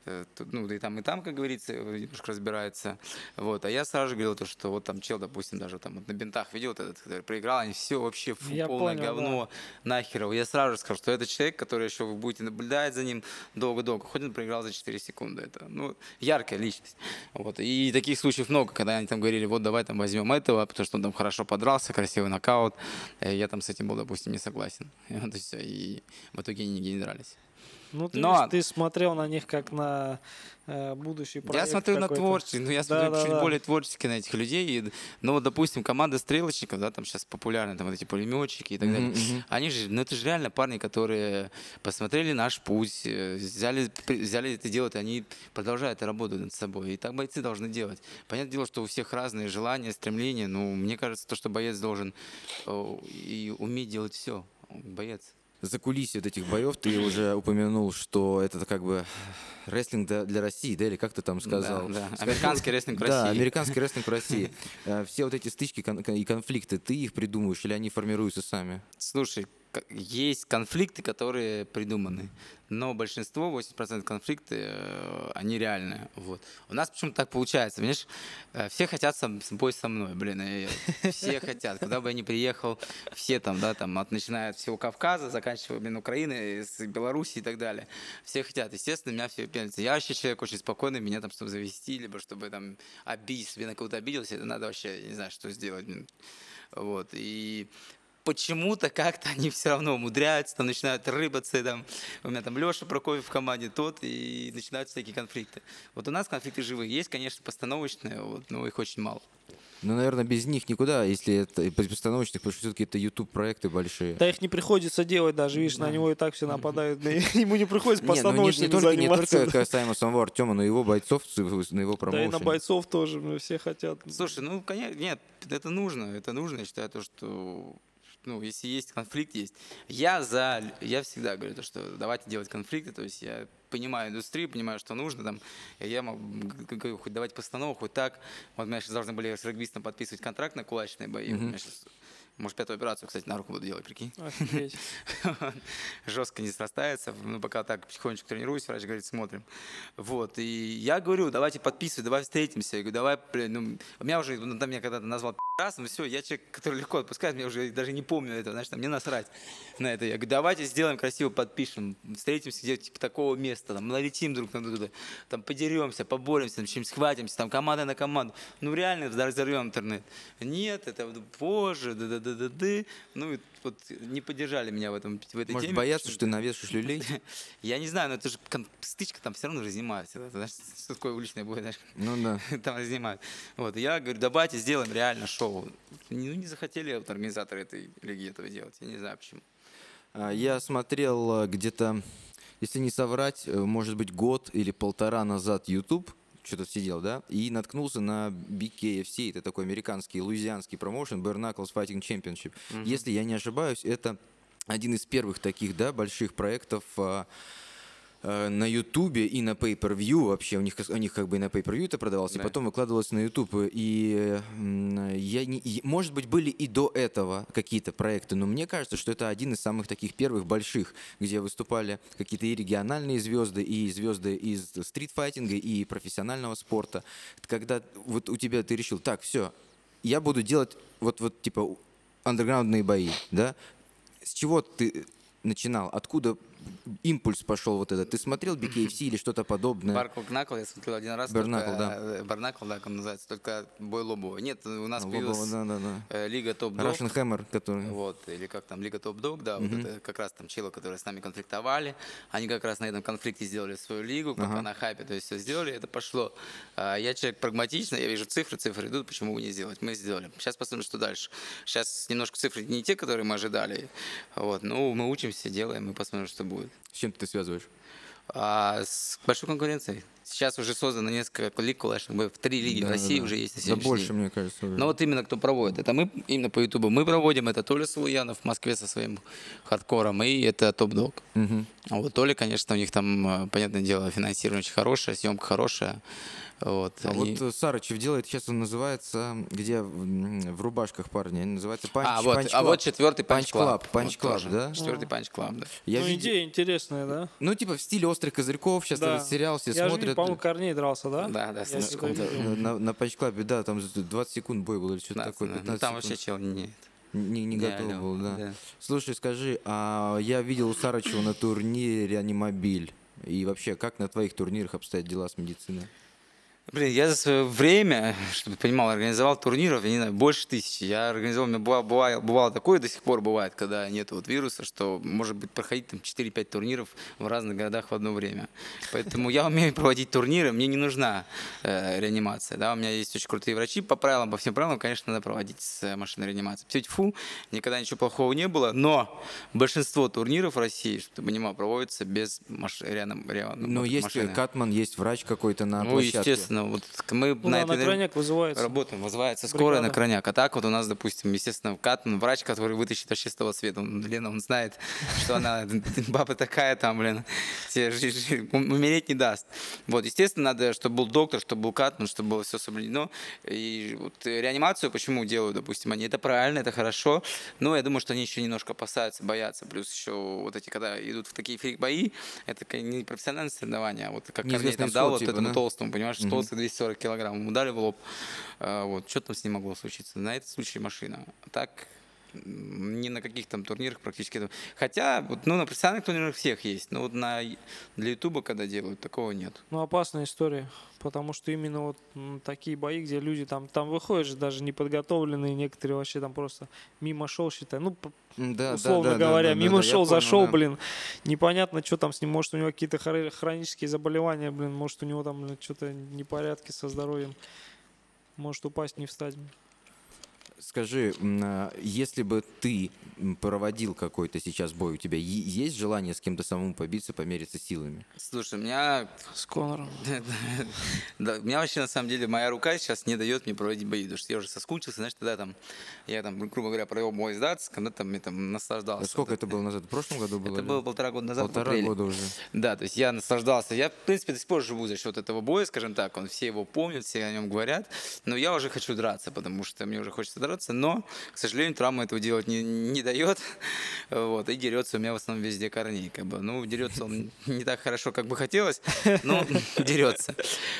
э, ну, и там, и там, как говорится, немножко разбирается. Вот, а я сразу же говорил то, что вот там чел, допустим, даже там вот на бинтах видел вот этот, который проиграл, они все вообще фу, я полное понял, говно, да. нахер. Я сразу же скажу, что это человек, который еще вы будете наблюдать за ним долго-долго, хоть он проиграл за 4 секунды. Это, ну, яркая личность. Вот, и таких случаев много, когда они там говорили, вот давай там возьмем этого, потому что он там хорошо подрался, красивый нокаут. Э, я там с этим был, допустим, не согласен. И, все, и в итоге они нигде не дрались. Ну, ты, Но... ты смотрел на них как на э, будущий проект. Я смотрю на творчество, ну, я смотрю да, чуть да. более творчески на этих людей. И, ну, вот, допустим, команда стрелочников, да, там сейчас популярны там вот эти пулеметчики и так mm-hmm. далее. Они же, ну, это же реально парни, которые посмотрели наш путь, э, взяли, взяли это делать, они продолжают работать над собой. И так бойцы должны делать. Понятное дело, что у всех разные желания, стремления. Ну, мне кажется, то, что боец должен э, и уметь делать все. Боец за кулисье вот этих боев ты уже упомянул, что это как бы рестлинг для России, да, или как ты там сказал? Да, да. Американский рестлинг в России. Да, американский рестлинг в России. Все вот эти стычки и конфликты, ты их придумываешь или они формируются сами? Слушай, есть конфликты, которые придуманы, но большинство, 80% конфликты, э, они реальные. Вот. У нас почему-то так получается, понимаешь? Э, все хотят сам, бой со мной, блин, все хотят. Куда бы я ни приехал, все там, да, там, от, начиная от всего Кавказа, заканчивая, блин, Украины, с Беларуси и так далее. Все хотят. Естественно, меня все пенятся. Я вообще человек очень спокойный, меня там, чтобы завести, либо чтобы там обидеть, себе на кого-то обиделся, это надо вообще, не знаю, что сделать, блин. Вот. И почему-то как-то они все равно умудряются, там начинают рыбаться, там, у меня там Леша Прокофьев в команде, тот, и начинаются такие конфликты. Вот у нас конфликты живые. Есть, конечно, постановочные, вот, но их очень мало. Ну, наверное, без них никуда, если это постановочных, потому что все-таки это YouTube проекты большие. Да их не приходится делать даже, видишь, да. на него и так все нападают, ему не приходится постановочными не, ну, не, не, только, не только касаемо самого Артема, но и его бойцов, на его промоушене. Да и на бойцов тоже, все хотят. Слушай, ну, конечно, нет, это нужно, это нужно, я считаю, то, что ну, если есть конфликт, есть. Я за, я всегда говорю, то, что давайте делать конфликты, то есть я понимаю индустрию, понимаю, что нужно, там, я могу хоть давать постановку, хоть так. Вот мы сейчас должны были с регбистом подписывать контракт на кулачные бои. Mm-hmm. У меня сейчас может, пятую операцию, кстати, на руку буду делать, прикинь. Жестко не срастается. Ну, пока так потихонечку тренируюсь, врач говорит, смотрим. Вот. И я говорю, давайте подписывай, давай встретимся. Я говорю, давай, блин, ну, меня уже, ну, там меня когда-то назвал раз, ну все, я человек, который легко отпускает, я уже даже не помню этого, значит, там, мне насрать на это. Я говорю, давайте сделаем красиво, подпишем, встретимся где-то типа такого места, там, налетим друг на друга, там, подеремся, поборемся, там, чем-нибудь схватимся, там, команда на команду. Ну, реально, разорвем интернет. Нет, это позже, да-да-да ды-ды-ды. Ну, вот не поддержали меня в, этом, в этой Может, теме. боятся, что ты навешаешь люлей? Я не знаю, но это же стычка там все равно разнимается. Знаешь, что такое уличное бой, знаешь? Ну да. Там разнимают. Вот, я говорю, давайте сделаем реально шоу. Ну, не захотели вот, организаторы этой лиги этого делать. Я не знаю, почему. А, я смотрел э, где-то, если не соврать, э, может быть, год или полтора назад YouTube что-то сидел, да, и наткнулся на BKFC, это такой американский луизианский промоушен, Bare Knuckles Fighting Championship. Mm-hmm. Если я не ошибаюсь, это один из первых таких, да, больших проектов а, Э, на Ютубе и на Pay-Per-View вообще, у них, у них как бы и на Pay-Per-View это продавалось, да. и потом выкладывалось на YouTube. И я не, может быть, были и до этого какие-то проекты, но мне кажется, что это один из самых таких первых больших, где выступали какие-то и региональные звезды, и звезды из стритфайтинга, и профессионального спорта. Когда вот у тебя ты решил, так, все, я буду делать вот, вот типа андерграундные бои, да? С чего ты начинал? Откуда импульс пошел вот этот? Ты смотрел BKFC или что-то подобное? Баркл Кнакл я смотрел один раз. Барнакл, да. Э, Барнакл, да, как он называется, только бой Лобова. Нет, у нас Лобова, появилась да, да, да. Э, Лига Топ Дог. Russian Hammer, который... Вот, или как там, Лига Топ Дог, да, mm-hmm. вот это как раз там челы, которые с нами конфликтовали. Они как раз на этом конфликте сделали свою лигу, пока ага. на хайпе, то есть все сделали, это пошло. А, я человек прагматичный, я вижу цифры, цифры идут, почему бы не сделать? Мы сделали. Сейчас посмотрим, что дальше. Сейчас немножко цифры не те, которые мы ожидали. Вот, ну, мы учимся, делаем, мы посмотрим, что будет. С чем ты связываешь? А, с большой конкуренцией. Сейчас уже создано несколько лиг в три лиги да, в России да, уже есть. Да больше, мне кажется. Уже. Но вот именно кто проводит. Это мы именно по Ютубу. Мы проводим, это Толя Сулуянов в Москве со своим хардкором, и это Топ-Дог. Угу. А вот Толя, конечно, у них там, э, понятное дело, финансирование очень хорошее, съемка хорошая. Вот, А они- вот э, Сарычев делает, сейчас он называется, где в, рубашках парни, они называется панч, а, вот, а вот четвертый панч Punch клаб. Punch Club, да? Четвертый панч клаб, да. Я ну, видел- идея интересная, да? Ну, типа в стиле острых козырьков, сейчас да. этот сериал все Я же, по-моему, Корней дрался, да? Да, да, с Носиком, на, на Club, да, там 20 секунд бой был или что-то 15, такое. да. 15 Ну, там секунд. вообще чел не... Не, не готов алло, был, да. да. Слушай, скажи, а я видел у Сарычева на турнире Реанимобиль. И вообще, как на твоих турнирах обстоят дела с медициной? Блин, я за свое время, чтобы ты понимал, организовал турниров, я не знаю, больше тысячи. Я организовал, у меня бывало, бывало, бывало такое, до сих пор бывает, когда нет вот вируса, что может быть проходить там 4-5 турниров в разных городах в одно время. Поэтому я умею проводить турниры, мне не нужна э, реанимация. Да? У меня есть очень крутые врачи, по правилам, по всем правилам, конечно, надо проводить с э, машиной реанимации. Все фу, никогда ничего плохого не было, но большинство турниров в России, чтобы ты понимал, проводятся без маш... реаном- реаном- Но есть машины. Катман, есть врач какой-то на Ну, площадке. естественно, вот мы Ну, на да, на этой крайняк вызывается. Работаем, вызывается скорая на Бригада. крайняк. А так вот у нас, допустим, естественно, Катман, врач, который вытащит вообще с того света. Он, Лена, он знает, что она баба такая там, блин, умереть не даст. Вот, естественно, надо, чтобы был доктор, чтобы был Катман, чтобы было все соблюдено. И вот реанимацию почему делают, допустим, они, это правильно, это хорошо, но я думаю, что они еще немножко опасаются, боятся. Плюс еще вот эти, когда идут в такие фрик-бои, это не профессиональные соревнования, а вот как Корней там дал вот типа, этому да? толстому, понимаешь, толстый 240 килограмм, ему дали в лоб, а, вот, что там с ним могло случиться? На этот случай машина. Так, ни на каких там турнирах практически. Хотя, вот, ну, на профессиональных турнирах всех есть, но вот на, для Ютуба, когда делают, такого нет. Ну, опасная история, потому что именно вот такие бои, где люди там, там выходят же даже неподготовленные, некоторые вообще там просто мимо шел, считай, ну, Да, условно да, да, говоря, да, да, мимо да, шел, понял, зашел, да. блин, непонятно, что там с ним, может, у него какие-то хронические заболевания, блин, может, у него там что-то непорядки со здоровьем, может упасть, не встать. Скажи, а, если бы ты проводил какой-то сейчас бой, у тебя есть желание с кем-то самому побиться, помериться силами? Слушай, у меня С Конором. Да, у меня вообще на самом деле моя рука сейчас не дает мне проводить бои, потому что я уже соскучился, знаешь, тогда там, я там, грубо говоря, провел бой с Датс, когда там я там наслаждался. Сколько Вот это было назад? В прошлом году было? Это было полтора года назад. Полтора года уже. Да, то есть я наслаждался. Я, в принципе, до сих пор живу за счет этого боя, скажем так. Он, все его помнят, все о нем говорят. Но я уже хочу драться, потому что мне уже хочется драться. Но, к сожалению, травма этого делать не, не дает. Вот, и дерется у меня в основном везде корней. Как бы. Ну, дерется он не так хорошо, как бы хотелось, но дерется.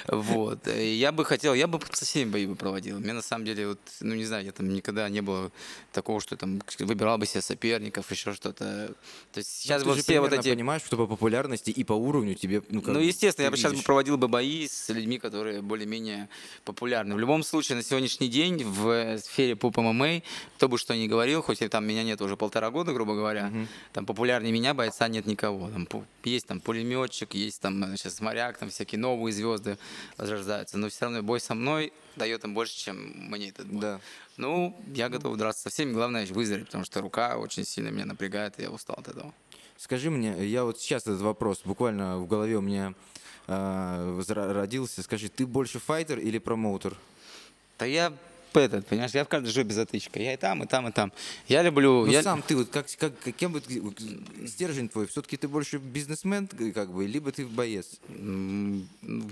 Вот. Я бы хотел, я бы со всеми бои бы проводил. Мне на самом деле, вот, ну не знаю, я там никогда не было такого, что там выбирал бы себе соперников, еще что-то. То есть сейчас Ну, же все вот эти понимаешь, что по популярности и по уровню тебе, ну, как ну, бы, естественно, я бы сейчас бы проводил бы бои с людьми, которые более-менее популярны. В любом случае, на сегодняшний день в сфере поп ММА, кто бы что ни говорил, хоть и там меня нет уже полтора года, грубо говоря, там популярнее меня бойца нет никого. Там есть там пулеметчик, есть там сейчас моряк, там всякие новые звезды возрождаются. Но все равно бой со мной дает им больше, чем мне этот бой. Да. Ну, я готов драться со всеми. Главное выздороветь, потому что рука очень сильно меня напрягает, и я устал от этого. Скажи мне, я вот сейчас этот вопрос буквально в голове у меня возра- родился. Скажи, ты больше файтер или промоутер? Да я этот, понимаешь, я в каждой жопе затычка. Я и там, и там, и там. Я люблю... Ну я... сам ты, вот как, как, кем бы стержень твой, все-таки ты больше бизнесмен, как бы, либо ты боец?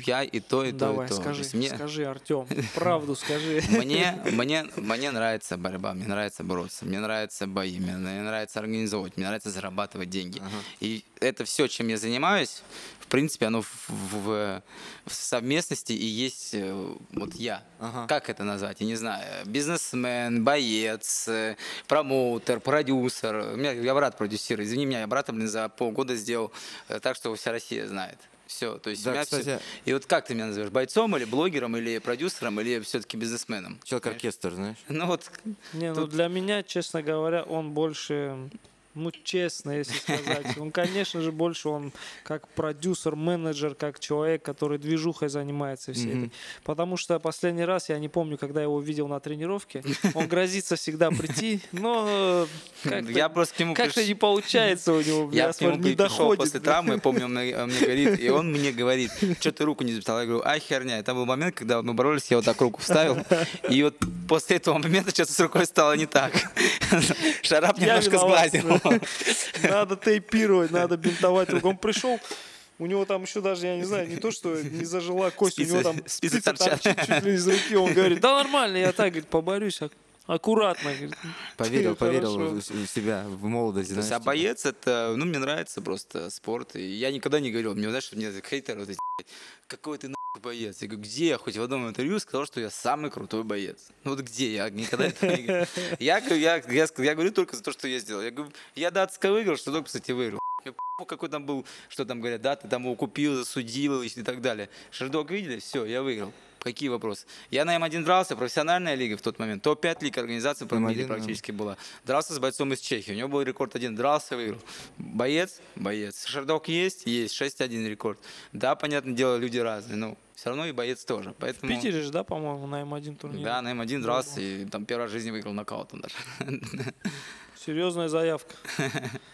Я и то, и то, Давай, и то. То скажи, мне, скажи, Артем, правду скажи. мне, мне, мне нравится борьба, мне нравится бороться, мне нравятся бои, мне, мне нравится организовывать, мне нравится зарабатывать деньги. И это все, чем я занимаюсь, в принципе, оно в, в- в совместности и есть э, вот я. Ага. Как это назвать? Я не знаю. Бизнесмен, боец, э, промоутер, продюсер. У меня, я брат продюсер. Извини меня, я брата, блин, за полгода сделал э, так, что вся Россия знает. Все, то есть Да, у меня кстати- И вот как ты меня назовешь? Бойцом или блогером, или продюсером, или все-таки бизнесменом? Человек-оркестр, знаешь? Ну вот, Не, ну Тут- для меня, честно говоря, он больше, ну честно, если сказать, он, конечно же, больше он как продюсер, менеджер, как человек, который движухой занимается всей Мгм. этой. Потому что последний раз, я не помню, когда я его видел на тренировке, он грозится всегда прийти, но я просто к нему как-то приш- не получается у него, Я, я, к нему не пришел доходит. после травмы, помню, он мне, он мне говорит, и он мне говорит, что ты руку не записал? Я говорю, а херня. Это был момент, когда мы боролись, я вот так руку вставил, и вот после этого момента что-то с рукой стало не так. Шарап немножко сглазил. Надо тейпировать, надо бинтовать руку. Он пришел, У него там еще даже, я не знаю, не то, что не зажила кость, у Спицы- него там спицы спицы торчат. торчат чуть ли из руки. Он говорит, да нормально, я так, говорит, поборюсь, ак- аккуратно. говорит. Поверил, поверил в себя в молодости. То есть, а типа. боец это, ну, мне нравится просто спорт. И я никогда не говорил, мне, знаешь, мне хейтеры вот эти, «Блядь, какой ты нахуй боец. Я говорю, где я хоть в одном интервью сказал, что я самый крутой боец? Ну вот где? Я никогда этого не говорил. Я, говорю, я, я, я говорю только за то, что я сделал. Я говорю, я датска выиграл, что только, кстати, выиграл. Какой там был, что там говорят, да, ты там его купил, засудил и так далее. Sherdog видели? Все, я выиграл. Какие вопросы? Я на M-1 дрался, профессиональная лига в тот момент. Топ-5 лиг организации по M-1, мире да. практически была. Дрался с бойцом из Чехии. У него был рекорд один. Дрался, выиграл. Боец? Боец. Sherdog есть? Есть. 6-1 рекорд. Да, понятное дело, люди разные. Но все равно и боец тоже. В Поэтому... Питере же, да, по-моему, на M-1 турнире? Да, на M-1 дрался и там первый раз в жизни выиграл нокаутом даже. Серьезная заявка.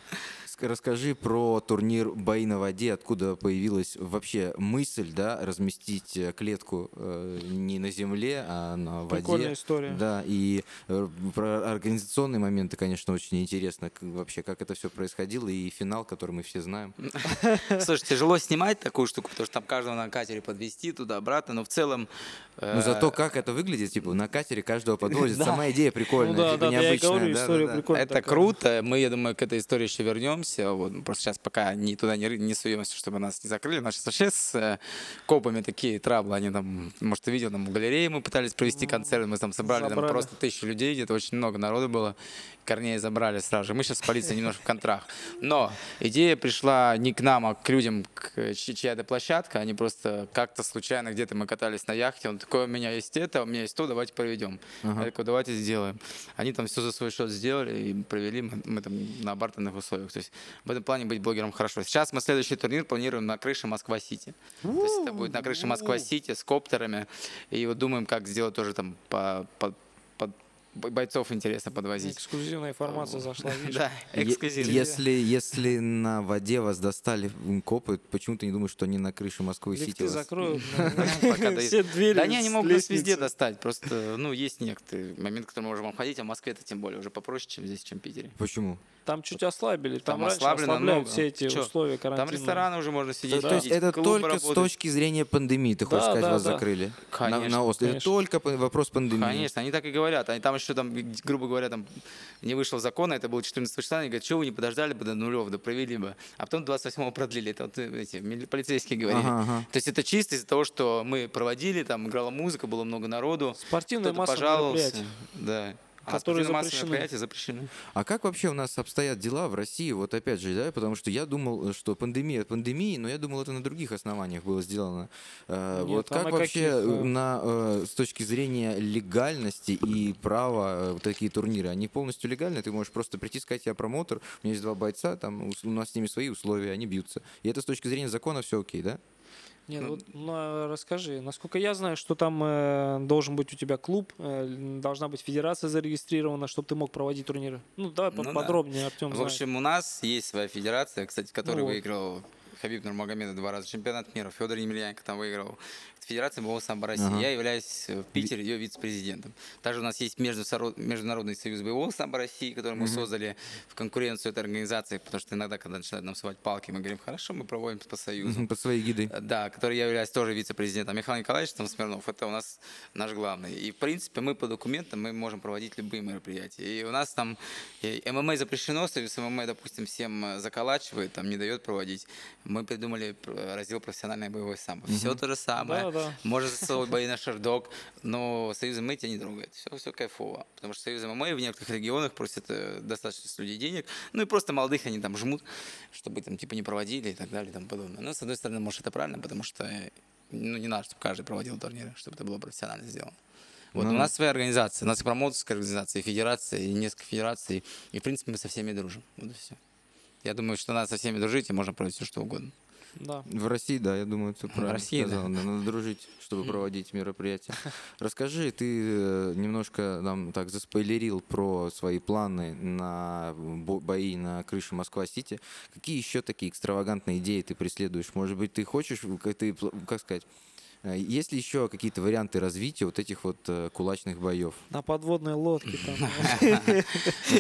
Ск- Расскажи про турнир «Бои на воде», откуда появилась вообще мысль, да, разместить э, клетку э, не на земле, а на воде. Прикольная история. Да, и э, про организационные моменты, конечно, очень интересно, вообще, как это все происходило, и финал, который мы все знаем. Слушай, тяжело снимать такую штуку, потому что там каждого на катере подвести туда-обратно, но в целом... Но э, зато как это выглядит, типа, на катере каждого подвозят, Да. сама идея прикольная, Ну типа, необычная. Это круто. Мы, я думаю, к этой истории еще вернемся. Вот. Просто сейчас пока не туда не, суемся, чтобы нас не закрыли. У нас сейчас вообще с э, копами такие траблы. Они там, может, ты видел, там в галерее мы пытались провести концерт. Мы там собрали, там просто тысячу людей, где-то очень много народу было. Корнея забрали сразу же. Мы сейчас с полицией немножко в контрах. Но идея пришла не к нам, а к людям, к чья-то площадка. Они просто как-то случайно где-то мы катались на яхте. Он такой, у меня есть это, у меня есть то, давайте проведем. Я такой, давайте сделаем. Они там все за свой счет сделали и провели. Мы, мы там на бартерных условиях. То есть в этом плане быть блогером хорошо. Сейчас мы следующий турнир планируем на крыше Москва-Сити. То есть это будет на крыше Москва-Сити с коптерами. И вот думаем, как сделать тоже там по, по- бойцов интересно подвозить. Эксклюзивная информация зашла, видишь? Да, эксклюзивно. Если, если на воде вас достали копы, почему ты не думаешь, что они на крыше Москвы-Сити Лифты вас... закроют. Все двери Да не, они с могут нас везде достать. Просто, ну, есть некоторые моменты, которые мы можем обходить, а в Москве это тем более уже попроще, чем здесь, чем в Питере. Почему? Там чуть ослабили. Там, Там ослаблено много. все эти Чё? условия карантина. Там рестораны уже можно сидеть, То есть это только с работают. точки зрения пандемии, ты хочешь Да, сказать, да, вас да. закрыли? На- Конечно, на, острове. конечно. Только вопрос пандемии. Конечно, они так и говорят. Они там еще там, грубо говоря, там не вышел закон, а это было 14 числа, они говорят, что вы не подождали бы до нулев, да провели бы. А потом 28 продлили. Это вот эти мили- полицейские говорили. Ага, ага. То есть это чисто из-за того, что мы проводили, там играла музыка, было много народу. Спортивные Кто-то массовые пожаловался. Да. А Которые запрещены. мероприятия запрещены. А как вообще у нас обстоят дела в России? Вот опять же, да, потому что я думал, что пандемия пандемии, но я думал, это на других основаниях было сделано. Э, Нет, вот а как на вообще каких, э? на, э, с точки зрения легальности и права вот такие турниры, они полностью легальны? Ты можешь просто прийти, сказать, я промоутер, у меня есть два бойца, там у нас с ними свои условия, они бьются. И это с точки зрения закона все окей, да? Нет, вот ну, а расскажи. Насколько я знаю, что там э, должен быть у тебя клуб, э, должна быть федерация зарегистрирована, чтобы ты мог проводить турниры. Ну, давай Ну да. подробнее, Артем. В общем, у нас есть своя федерация, кстати, в которой Ну вот. Хабиб Нурмагомедов два раза чемпионат мира, Федор Емельяненко там выиграл. Федерация боевого самбо России. Ага. Я являюсь в Питере ее вице-президентом. Также у нас есть Международный союз боевого самбо России, который мы создали в конкуренцию этой организации, потому что иногда, когда начинают нам совать палки, мы говорим, хорошо, мы проводим по союзу. Под своей гидой. Э, Да, который я являюсь тоже вице-президентом. Михаил Николаевич там Смирнов, это у нас наш главный. И, в принципе, мы по документам мы можем проводить любые мероприятия. И у нас там ММА запрещено, Союз ММА, допустим, всем заколачивает, там не дает проводить. Мы придумали пр- раздел профессиональное боевое самбо. Все то же самое. Да, да. Можно засовывать бои на шердок, но Союз ММА тебя не трогает. Все, все кайфово. Потому что Союз ММА в некоторых регионах просят э, достаточно с людей денег. Ну и просто молодых они там жмут, чтобы там типа не проводили и так далее и тому подобное. Но с одной стороны, может, это правильно, потому что э, ну, не надо, чтобы каждый проводил турниры, чтобы это было профессионально сделано. Вот, Ну у нас своя организация, у нас и промоутерская организация, и федерация, и несколько федераций. И, в принципе, мы со всеми дружим. Вот и все. Я думаю, что надо со всеми дружить, и можно проводить все, что угодно. Да. В России, да, я думаю, ты правильно России, да. сказал. Да, Надо дружить, чтобы проводить мероприятия. Расскажи, ты э, немножко нам так заспойлерил про свои планы на бо- бои на крыше Москва-Сити. Какие еще такие экстравагантные идеи ты преследуешь? Может быть, ты хочешь, ты, пл- как сказать, Э, Есть ли еще какие-то варианты развития вот этих вот э, кулачных боев? На подводной лодке там.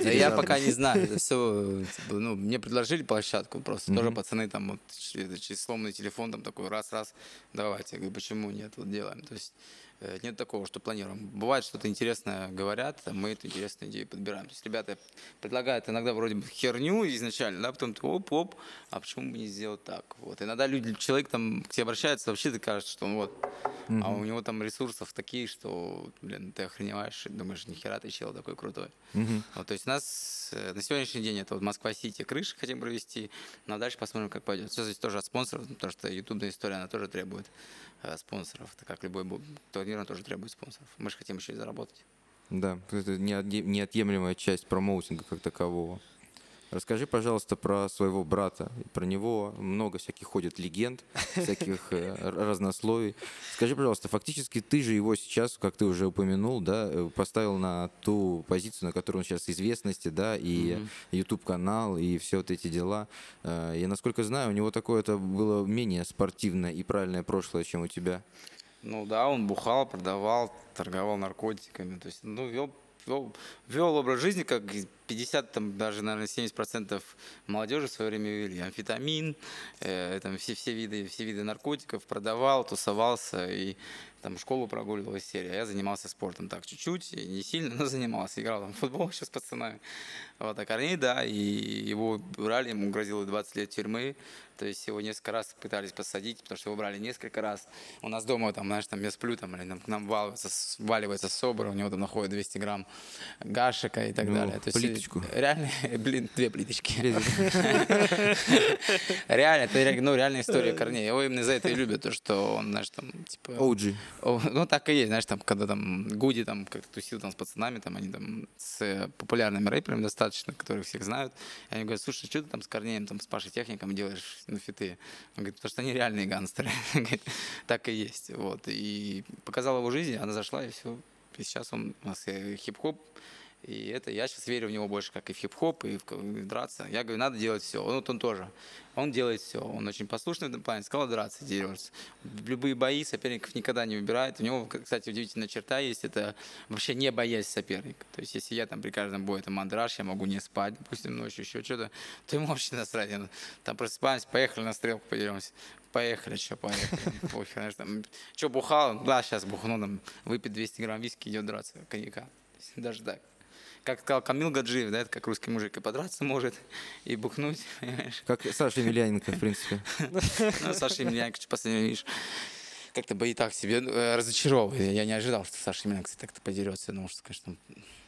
Да я пока не знаю, все, ну, мне предложили площадку просто, тоже пацаны там вот через сломанный телефон там такой раз-раз, давайте, я говорю, почему нет, вот делаем, то есть э, нет такого, что планируем. Бывает что-то интересное говорят, а мы эту интересную идею подбираем. То есть ребята предлагают иногда вроде бы херню изначально, да, потом ты оп-оп, а почему бы не сделать так? Вот. Иногда люди, человек там к тебе обращается, вообще ты кажется, что он вот, а у него там ресурсов такие, что, блин, ты охреневаешь, думаешь, нихера ты чел такой крутой. Мгм. Вот, то есть у нас э, на сегодняшний день это вот Москва-Сити крыши хотим провести, но дальше посмотрим, как пойдет. Все зависит тоже от спонсоров, потому что ютубная история, она тоже требует э, спонсоров, так как любой бу- он тоже требует спонсоров. Мы же хотим еще и заработать. Да, это неотъе- неотъемлемая часть промоутинга как такового. Расскажи, пожалуйста, про своего брата. Про него много всяких ходит легенд, всяких э, разнословий. Скажи, пожалуйста, фактически ты же его сейчас, как ты уже упомянул, да, э, поставил на ту позицию, на которой он сейчас известности, да, и YouTube-канал, и все вот эти дела. Э, Я, насколько знаю, у него такое-то было менее спортивное и правильное прошлое, чем у тебя. Ну да, он бухал, продавал, торговал наркотиками, то есть, ну, вел, вел, вел образ жизни, как и 50, там, даже, наверное, 70% молодежи в свое время вели. Амфетамин, э, там, все, все, виды, все виды наркотиков, продавал, тусовался и там школу прогуливал из серии. А я занимался спортом так чуть-чуть, не сильно, но занимался. Играл там в футбол еще с пацанами. Вот, а Корней, да, и его брали, ему грозило 20 лет тюрьмы. То есть его несколько раз пытались посадить, потому что его брали несколько раз. У нас дома, там, знаешь, там я сплю, там, или там, к нам валивается, валивается собор, у него там находит 200 грамм гашика и так Ну, далее. То есть, плиточку. э, Реально, блин, две плиточки. Реально, это ну, реальная история Корнея. Его именно за это и любят, то, что он, знаешь, там, типа... OG. Ну, так и есть, знаешь, там, когда там Гуди там как тусил там с пацанами, там они там с э, популярными рэперами достаточно, которых всех знают. И они говорят, слушай, что ты там с Корнеем, там, с Пашей Техником делаешь на фиты? Он говорит, потому что они реальные гангстеры. Так и есть. Вот. И показал его жизнь, она зашла, и все. И сейчас он у нас э, хип-хоп, и это я сейчас верю в него больше, как и в хип-хоп, и в, к- в драться. Я говорю, надо делать все. Вот он тоже. Он делает все. Он очень послушный в этом плане. Сказал драться, дерется. Любые бои соперников никогда не выбирает. У него, кстати, удивительная черта есть. Это вообще не боясь соперника. То есть, если я там при каждом бою это мандраж, я могу не спать, допустим, ночью еще что-то, то ему вообще насрать. Там просыпаемся, поехали на стрелку, подеремся. Поехали, что, поехали. Знаешь, там, что, бухал? Да, сейчас бухну, там, выпить 200 грамм виски, идет драться, коньяка. Даже так. Как сказал Камил Гаджиев, да, это как русский мужик и подраться может, и бухнуть, понимаешь. Как Саша Емельяненко, в принципе. Ну, Саша Емельяненко, что последнее, видишь, как-то бои так себе э, разочаровывает. Я не ожидал, что Саша Емельяненко так-то подерется. Думал, что, конечно,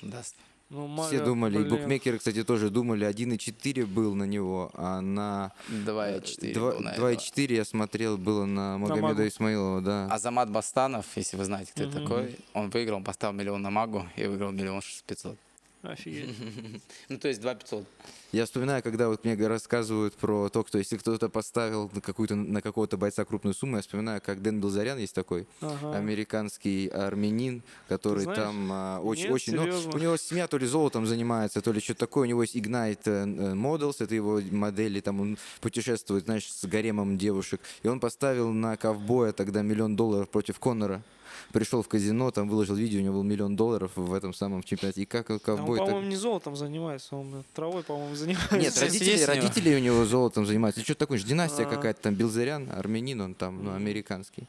даст. Ну, Все Маля, думали, и блин. букмекеры, кстати, тоже думали, 1,4 был на него, а на 2,4 два- был на этого. 2,4 я смотрел, было на Магомеда Магу. Исмаилова, да. Азамат Бастанов, если вы знаете, кто это Мгм. такой, он выиграл, он поставил миллион на Магу и выиграл миллион пятьсот. Офигеть. Ну, то есть 2 500. Я вспоминаю, когда вот мне рассказывают про то, что если кто-то поставил на, какую-то, на какого-то бойца крупную сумму, я вспоминаю, как Дэн Белзарян есть такой, Ага. американский армянин, который знаешь? там а, очень, Нет, очень, ну, у него семья то ли золотом занимается, то ли что-то такое, у него есть Ignite э, э, Models, это его модели, там он путешествует, знаешь, с гаремом девушек, и он поставил на ковбоя тогда миллион долларов против Коннора. Пришел в казино, там выложил видео, у него был миллион долларов в этом самом чемпионате. И как А Он, ковбой так- по-моему, не золотом занимается, он травой, по-моему, занимается. Нет, родители, есть у него? родители у него золотом занимаются. Что такое? Династия А. какая-то там, Билзарян, армянин, он там, ну, американский.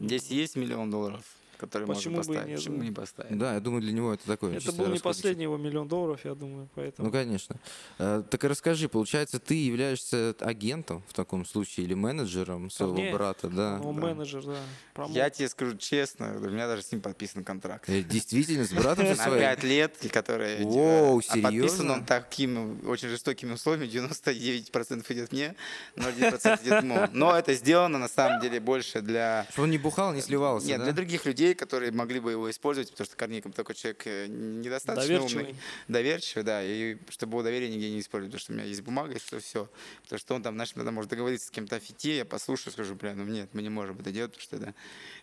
Здесь есть миллион долларов, которые Почему бы можно и поставить. нет, Почему да. не поставить? Да, я думаю, для него это такое. Это был не последний его миллион долларов, я думаю, поэтому. Ну, конечно. Э, Так и расскажи, получается, ты являешься агентом в таком случае или менеджером своего Корнея? брата, да? он да. менеджер, да. промоут. Я тебе скажу честно, у меня даже с ним подписан контракт. Э, Действительно, с братом со На своим? 5 лет, который Воу, а подписан серьезно? он такими очень жестокими условиями, 99% идет мне, 0,1% идет ему. Но это сделано на самом деле больше для Чтобы он не бухал, не сливался, нет, для других людей, которые могли бы его использовать, потому что бы такой человек э, недостаточно Доверчивый. умный, доверчивый, да, и чтобы его доверие нигде не использовать, потому что у меня есть бумага, и что все. Потому что он там, знаешь, иногда может договориться с кем-то о фите, я послушаю, скажу, бля, ну нет, мы не можем это делать, потому что это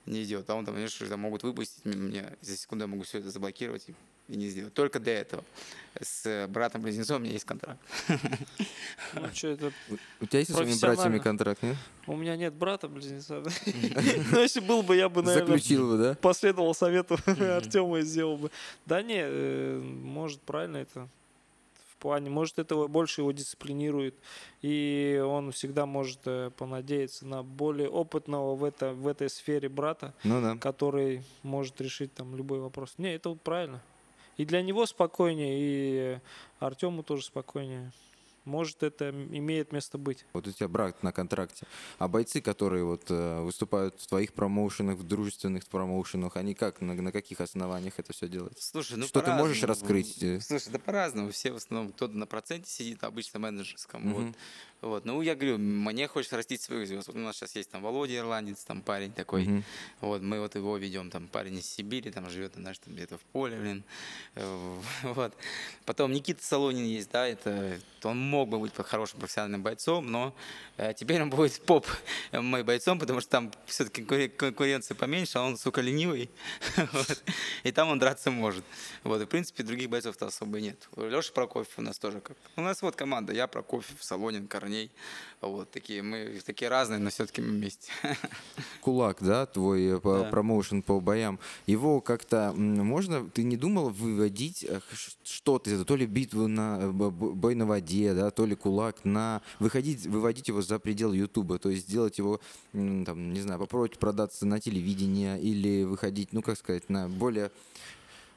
не идет. А он там, знаешь, могут выпустить мне, за секунду я могу все это заблокировать, и и не сделать. Только для этого. С братом-близнецом у меня есть контракт. Ну, что это? У тебя есть со своими братьями контракт, нет? У меня нет брата близнеца. Ну, если был бы, я бы, наверное, Заключил бы, да? последовал совету Артема и сделал бы. Да не, э, может, правильно это в плане, может, это больше его дисциплинирует, и он всегда может э, понадеяться на более опытного в, это, в этой сфере брата, Ну да. который может решить там любой вопрос. Не, это вот правильно. И для него спокойнее, и Артему тоже спокойнее. Может, это имеет место быть. Вот у тебя брат на контракте. А бойцы, которые вот э, выступают в твоих промоушенах, в дружественных промоушенах, они как, на, на каких основаниях это все делают? Слушай, ну Что ты можешь раскрыть? э? Слушай, да по-разному. Все в основном, кто-то на проценте сидит, обычно менеджерском. Мгм. Вот. Вот. Ну, я говорю, мне хочется растить своих звезд. Вот у нас сейчас есть там Володя Ирландец, там парень такой. Мгм. Вот, мы вот его ведем, там парень из Сибири, там живет, знаешь, там где-то в поле, блин. Э, Вот. Потом Никита Солонин есть, да, это он мог бы быть хорошим профессиональным бойцом, но э, теперь он будет поп мой бойцом, потому что там все-таки конкуренция поменьше, а он, сука, ленивый. Вот. И там он драться может. Вот. И, в принципе, других бойцов-то особо нет. Леша Прокофьев у нас тоже как. У нас вот команда. Я, Прокофьев, Солонин, Корней. Вот такие. Мы такие разные, но все-таки мы вместе. Кулак, да, твой э, Да. промоушен по боям. Его как-то можно, ты не думал выводить э, что-то, из этого? то ли битву на э, бой на воде, да, то ли кулак на выходить, выводить его за предел Ютуба, то есть сделать его, там, не знаю, попробовать продаться на телевидение или выходить, ну как сказать, на более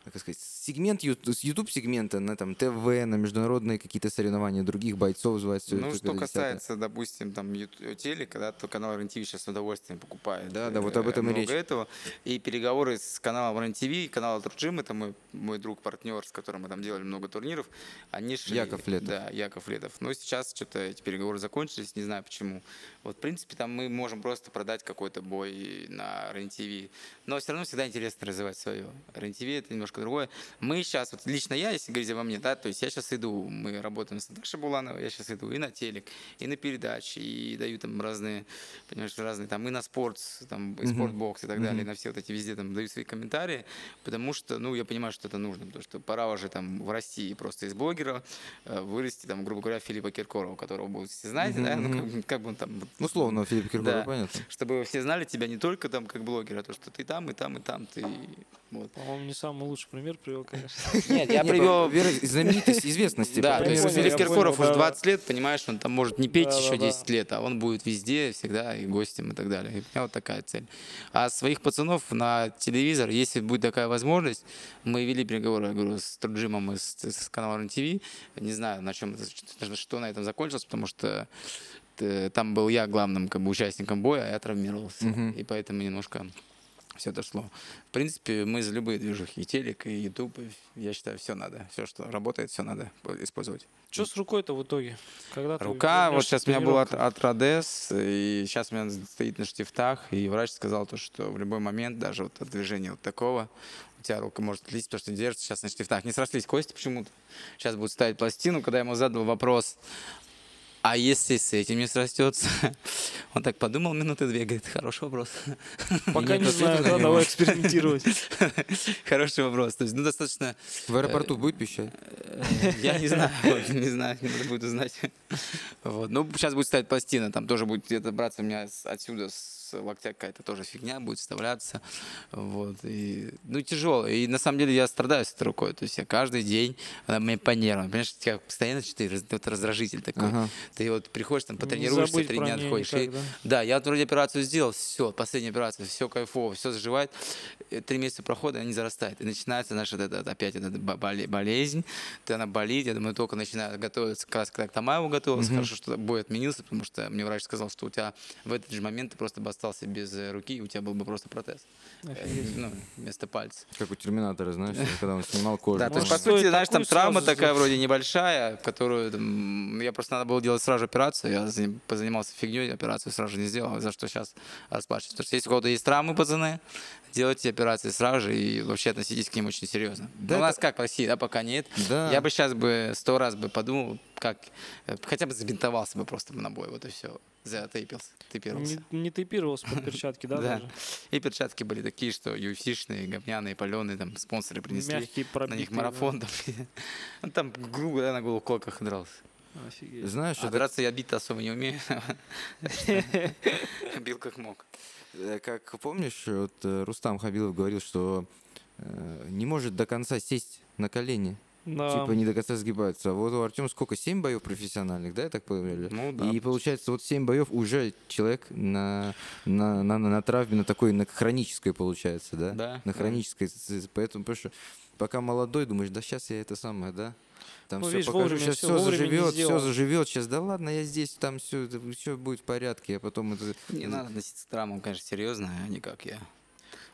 как сказать, сегмент с YouTube сегмента на там ТВ, на международные какие-то соревнования других бойцов звать. Ну, это, что десятое. касается, допустим, там телека, да, то канал РЕН-ТВ сейчас с удовольствием покупает. Да, да, вот э, об этом и речь. этого. И переговоры с каналом РЕН-ТВ, канал Турджим, это мой, мой друг, партнер, с которым мы там делали много турниров, они шли. Яков Летов. Да, Яков Летов. Но сейчас что-то эти переговоры закончились, не знаю почему. Вот, в принципе, там мы можем просто продать какой-то бой на РЕН-ТВ. Но все равно всегда интересно развивать свое. РЕН-ТВ это немножко другое. Мы сейчас, вот лично я, если говорить обо мне, да, то есть я сейчас иду, мы работаем с Наташей Булановой, я сейчас иду и на телек, и на передачи, и даю там разные, понимаешь, разные, там и на спорт, там, и спортбокс и так далее, и на все вот эти везде там даю свои комментарии, потому что, ну, я понимаю, что это нужно, потому что пора уже там в России просто из блогера э, вырасти, там, грубо говоря, Филиппа Киркорова, которого будут все знать, Мгм, да, ну, как, как бы он там... Ну, условно, Филипп Киркоров, Да. понятно. Чтобы все знали тебя не только там как блогера, а то, что ты там, и там, и там, ты... Вот. По-моему, не самый лучший пример привел, конечно. Нет, я привел... знаменитость, известности. Да, то есть Филипп Киркоров уже да. 20 лет, понимаешь, он там может не петь еще да, да. 10 лет, а он будет везде всегда и гостем и так далее. И у меня вот такая цель. А своих пацанов на телевизор, если будет такая возможность, мы вели переговоры, я говорю, с Турджимом и с, с каналом ТВ. Не знаю, на чем, что на этом закончилось, потому что э, там был я главным как бы, участником боя, а я травмировался. Мгм. И поэтому немножко все дошло. В принципе, мы за любые движухи, и телек, и YouTube, и, я считаю, все надо. Все, что работает, все надо использовать. Что с рукой-то в итоге? Когда Рука, вот сейчас у меня был от, от Родес, и сейчас у меня стоит на штифтах, и врач сказал то, что в любой момент, даже вот от движения вот такого, у тебя рука может отлить, потому что держится сейчас на штифтах. Не срослись кости почему-то. Сейчас будут ставить пластину, когда я ему задал вопрос, а если с этим не срастется? Он так подумал минуты две, говорит, хороший вопрос. Пока не знаю, на да, него. давай экспериментировать. Хороший вопрос. То есть, ну, достаточно В аэропорту будет пищать? Э, Я не знаю, не знаю, надо будет узнать. Вот. Ну, сейчас будет ставить пластина, там тоже будет где-то браться у меня отсюда, с локтя какая-то тоже фигня будет вставляться. Вот. И, ну, тяжело. И на самом деле я страдаю с этой рукой. То есть я каждый день, она мне по нервам. Понимаешь, у тебя постоянно что-то вот раздражитель такой. Ага. Ты вот приходишь, там, потренируешься, три дня отходишь. и- да. я вот вроде операцию сделал, все, последняя операция, все кайфово, все заживает. Э, Три месяца прохода, они зарастают. И начинается наша вот эта, опять эта бо- боле- болезнь. Ты она болит, я думаю, только начинаю готовиться, как раз когда к Тамаеву готовился, хорошо, что бой отменился, потому что мне врач сказал, что у тебя в этот же момент ты просто остался без э, руки, и у тебя был бы просто протез. Офигеть. Ну, вместо пальца. Как у Терминатора, знаешь, когда он снимал кожу. Да, то есть, по сути, знаешь, там травма такая вроде небольшая, которую я просто надо было делать сразу операцию, я заним- позанимался фигней, операцию сразу же не сделал, за что сейчас расплачиваюсь. Потому что если у кого-то есть травмы, пацаны, делайте операции сразу же и вообще относитесь к ним очень серьезно. Да, Ну, у нас как в России, да, пока нет. Да. Я бы сейчас бы сто раз бы подумал, как э, хотя бы забинтовался бы просто на бой, вот и все. Затейпился, тейпировался. Не, не тейпировался под перчатки, да, Да. даже? И перчатки были такие, что UFC-шные, говняные, паленые, там спонсоры принесли. Мягкие, на пробитые. них да. марафон там. Там, грубо, да, на голову колках дрался. Офигеть. Знаешь, А это драться я бить особо не умею. Бил как мог. Э, Как помнишь, вот э, Рустам Хабилов говорил, что э, не может до конца сесть на колени. Да. Типа не до конца сгибаются. А вот у Артема сколько? Семь боев профессиональных, да, я так понял? Ну да. И получается, вот семь боев уже человек на, на, на, на травме, на такой, на хронической получается, да? Да, На да. хронической. С- Поэтому, потому что пока молодой, думаешь, да сейчас я это самое, да? Там Ну, все видишь, покажу, сейчас все заживет, все заживет, сейчас, да ладно, я здесь, там все, все будет в порядке, а потом это... Не надо относиться к травмам, конечно, серьезно, а не как я.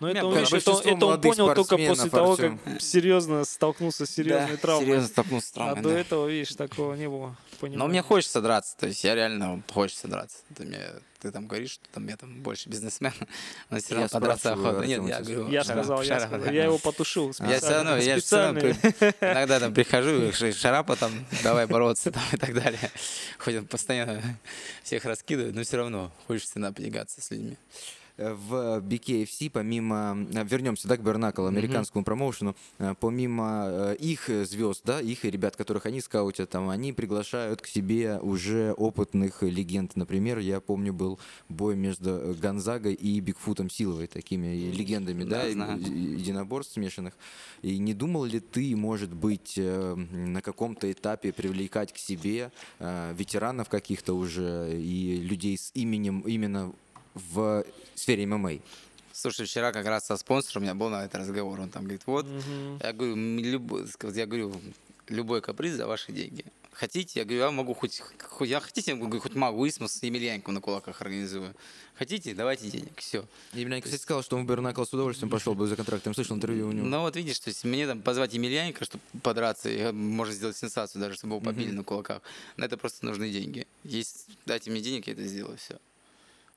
Но Меня это, он, это, это он понял только после того, как серьезно столкнулся с серьезной травмой. серьезно столкнулся с А травмой, до да. этого, видишь, такого не было. Но понимания. мне хочется драться, то есть я реально хочется драться. Ты, мне, ты там говоришь, что там я там больше бизнесмен, но все равно Я подраться охота. Нет, я говорю, Я шара- сказал, я, шара- сказал. я его потушил Я специально. все равно, я все равно иногда там прихожу, шарапа там, давай бороться там и так далее. Хоть он постоянно всех раскидывает, но все равно хочется иногда потягаться с людьми. Э, В BKFC, помимо, э, вернемся, да, к Бернакл, американскому промоушену, э, помимо их звезд, да, их ребят, которых они скаутят, там, они приглашают к себе уже опытных легенд. Например, я помню, был бой между Гонзагой и Бигфутом Силовой, такими легендами, да, Да, знаю. единоборств смешанных. И не думал ли ты, может быть, на каком-то этапе привлекать к себе ветеранов каких-то уже и людей с именем именно в сфере ММА? Слушай, вчера как раз со спонсором у меня был на этот разговор. Он там говорит, вот, Мгм. я говорю, любой, я говорю, любой каприз за ваши деньги. Хотите, я говорю, я могу хоть, хоть я хотите, я говорю, хоть могу Исмос и Емельяненко на кулаках организую. Хотите, давайте денег, все. Емельян, кстати, сказал, что он в Бернакл с удовольствием пошел бы за контрактом. Слышал интервью у него. Ну вот видишь, то есть мне там позвать Емельяненко, чтобы подраться, и, э, можно сделать сенсацию, даже чтобы его побили на кулаках. На это просто нужны деньги. Есть, дайте мне денег, я это сделаю, все.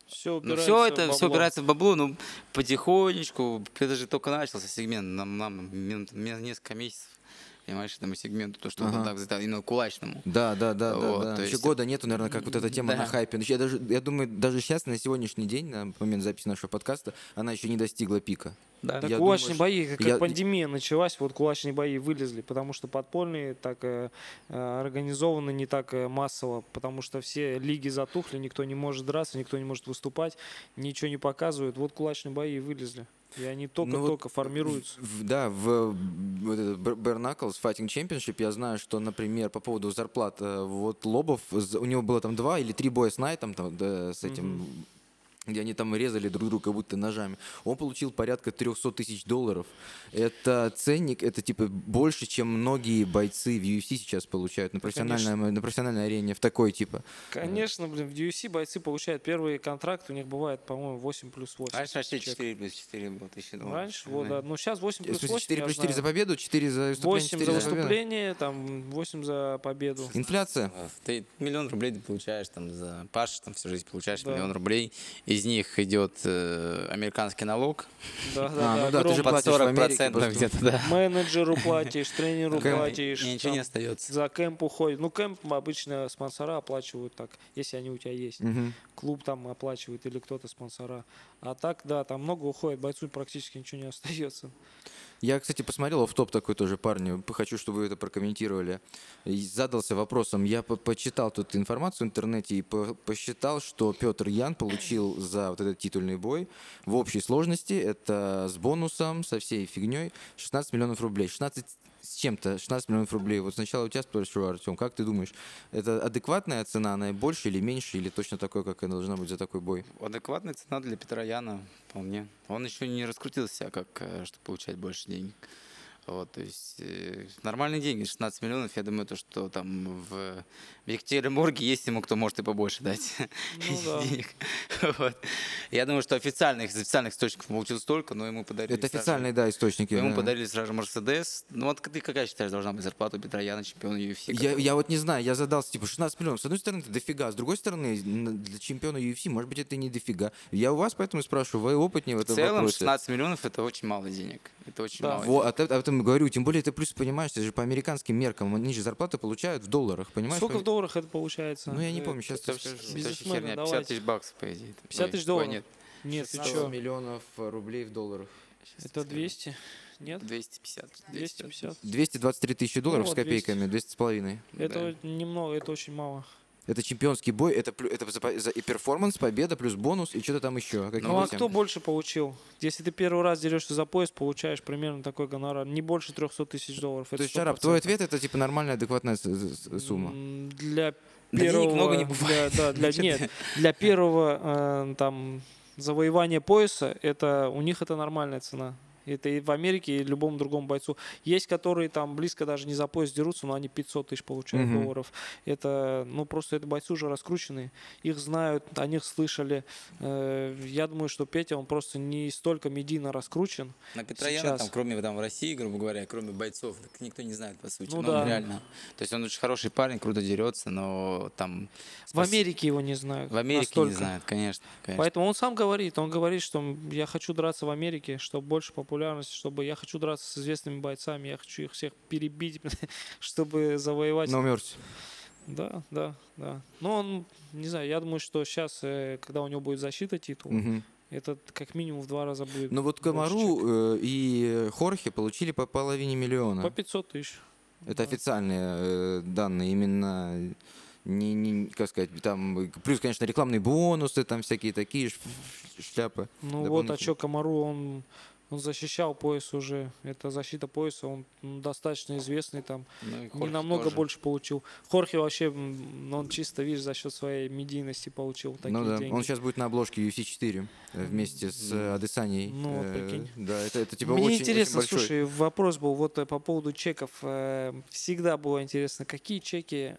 Все Ну упирается все это, все бабло. упирается в бабло, ну потихонечку, это же только начался сегмент, нам, нам мин- мин- несколько месяцев, понимаешь, этому сегменту, то, что Ага. так, взять, именно кулачному. Да, да, да, да, Вот, да. то Еще есть- года нету, наверное, как вот эта тема Да. на хайпе. Ну, Я, даже, я думаю, даже сейчас, на сегодняшний день, на момент записи нашего подкаста, она еще не достигла пика. Да. Так Я кулачные думаю, бои, как, я- пандемия началась, вот кулачные бои вылезли, потому что подпольные так э, э, организованы не так э, массово, потому что все лиги затухли, никто не может драться, никто не может выступать, ничего не показывают. Вот кулачные бои и вылезли. И они Ну только-только вот формируются. В- да, в вот этот Бер- Bare Knuckles Fighting Championship я знаю, что, например, по поводу зарплат, э, вот Лобов, у него было там два или три боя с Найтом, там, да, с этим, где они там резали друг друга как будто ножами. Он получил порядка 300 тысяч долларов. Это ценник, это типа больше, чем многие бойцы в UFC сейчас получают на профессиональной, на профессиональной арене в такой типа. Конечно, блин, в UFC бойцы получают первый контракт, у них бывает, по-моему, 8 плюс 8. Раньше вообще Человек. 4 плюс 4 было тысячи долларов. Раньше, вот, да. Ну, сейчас 8 В плюс смысле, 8, 4 я плюс 4 за победу, 4 за выступление, 8 4 за выступление, там 8 за победу. Инфляция. А, Ты миллион рублей ты получаешь там за Паш, там всю жизнь получаешь Да. миллион рублей. Из них идет э, американский налог Да, А, да, ну да, да, ты же под платишь в 40 Америке процентов где-то, да. Менеджеру платишь, тренеру Кэмп. платишь. И ничего не там остается. За кемп уходит. Ну, кемп обычно спонсора оплачивают так, если они у тебя есть. Мгм. Клуб там оплачивает или кто-то спонсора. А так, да, там много уходит, бойцу практически ничего не остается. Я, кстати, посмотрел в топ такой тоже парню. Хочу, чтобы вы это прокомментировали. И задался вопросом. Я по- почитал тут информацию в интернете и по- посчитал, что Петр Ян получил за вот этот титульный бой в общей сложности, это с бонусом, со всей фигней, 16 миллионов рублей. 16 с чем-то, 16 миллионов рублей. Вот сначала у тебя спрошу, Артем, как ты думаешь, это адекватная цена, она больше или меньше, или точно такой, как она должна быть за такой бой? Адекватная цена для Петра Яна, вполне. Он еще не раскрутил себя, как, э, чтобы получать больше денег. Вот, то есть э, нормальные деньги, 16 миллионов, я думаю, то, что там в, в Екатеринбурге есть ему, кто может и побольше дать Ну да. денег. Вот. Я думаю, что официальных, из официальных источников получил столько, но ему подарили Это сразу- официальные, да, источники. Ему да. подарили сразу Мерседес. Ну вот ты какая считаешь должна быть зарплата у Петра Яна, чемпиона UFC? Я, я вот не знаю, я задался, типа, 16 миллионов. С одной стороны, это дофига, с другой стороны, для чемпиона UFC, может быть, это и не дофига. Я у вас поэтому спрашиваю, вы опытнее в в этом целом вопросе. 16 миллионов это очень мало денег. Это очень Да. мало. Во, денег. а об этом говорю, тем более ты плюс понимаешь, это же по американским меркам, они же зарплаты получают в долларах, понимаешь? Сколько По- в долларах это получается? Ну, я не Э, помню, сейчас Это тебе вообще, скажу. это вообще Бизнесмены, херня. 50 давайте. тысяч баксов, по идее. 50 Ой, тысяч ой, долларов? нет, Нет, ты 16 чё? миллионов рублей в долларах. Это 200? Нет? 250. 250? 223 тысячи долларов Ну, с вот копейками, 200 с половиной. Это немного, это очень мало. Это чемпионский бой, это, это за, за- и перформанс, победа, плюс бонус, и что-то там еще. Ну а тем. кто больше получил? Если ты первый раз дерешься за пояс, получаешь примерно такой гонорар. Не больше 300 тысяч долларов. То есть, Шарап, твой 100%. ответ это типа нормальная, адекватная сумма. Для первого... много не для- бывает. да, для, нет, для первого э, там завоевания пояса, это у них это нормальная цена. Это и в Америке, и любому другому бойцу. Есть, которые там близко даже не за пояс дерутся, но они 500 тысяч получают Мгм. долларов. Это, ну, просто это бойцы уже раскрученные. Их знают, о них слышали. Э, Я думаю, что Петя, он просто не столько медийно раскручен. На Петра Яна, там, Сейчас. кроме там, в России, грубо говоря, кроме бойцов, так никто не знает, по сути. Ну Ну, он да. реально. То есть он очень хороший парень, круто дерется, но там... В Америке его не знают. В Америке настолько. не знают, конечно. конечно. Поэтому он сам говорит, он говорит, что я хочу драться в Америке, чтобы больше популярности, чтобы я хочу драться с известными бойцами, я хочу их всех перебить, чтобы завоевать. No mercy. Да, да, да. Но он, не знаю, я думаю, что сейчас, когда у него будет защита титула, Мгм. это как минимум в два раза будет. Ну вот Комару э, и Хорхе получили по половине миллиона. По 500 тысяч. Это официальные э, данные, именно не, не, как сказать, там, э, плюс, конечно, рекламные бонусы, там всякие такие шляпы. Ну вот, а что Комару, он, он защищал пояс уже. Это защита пояса, он м, достаточно известный там. Ну, и не намного тоже. больше получил. Хорхе вообще, м, он чисто, видишь, за счет своей медийности получил такие ну да, деньги. он сейчас будет на обложке UFC 4 э, вместе с э, Адесаней. Ну, вот Э, прикинь. Да, это, это типа Мне очень, интересно, очень большой. слушай, вопрос был вот по поводу чеков. Всегда было интересно, какие чеки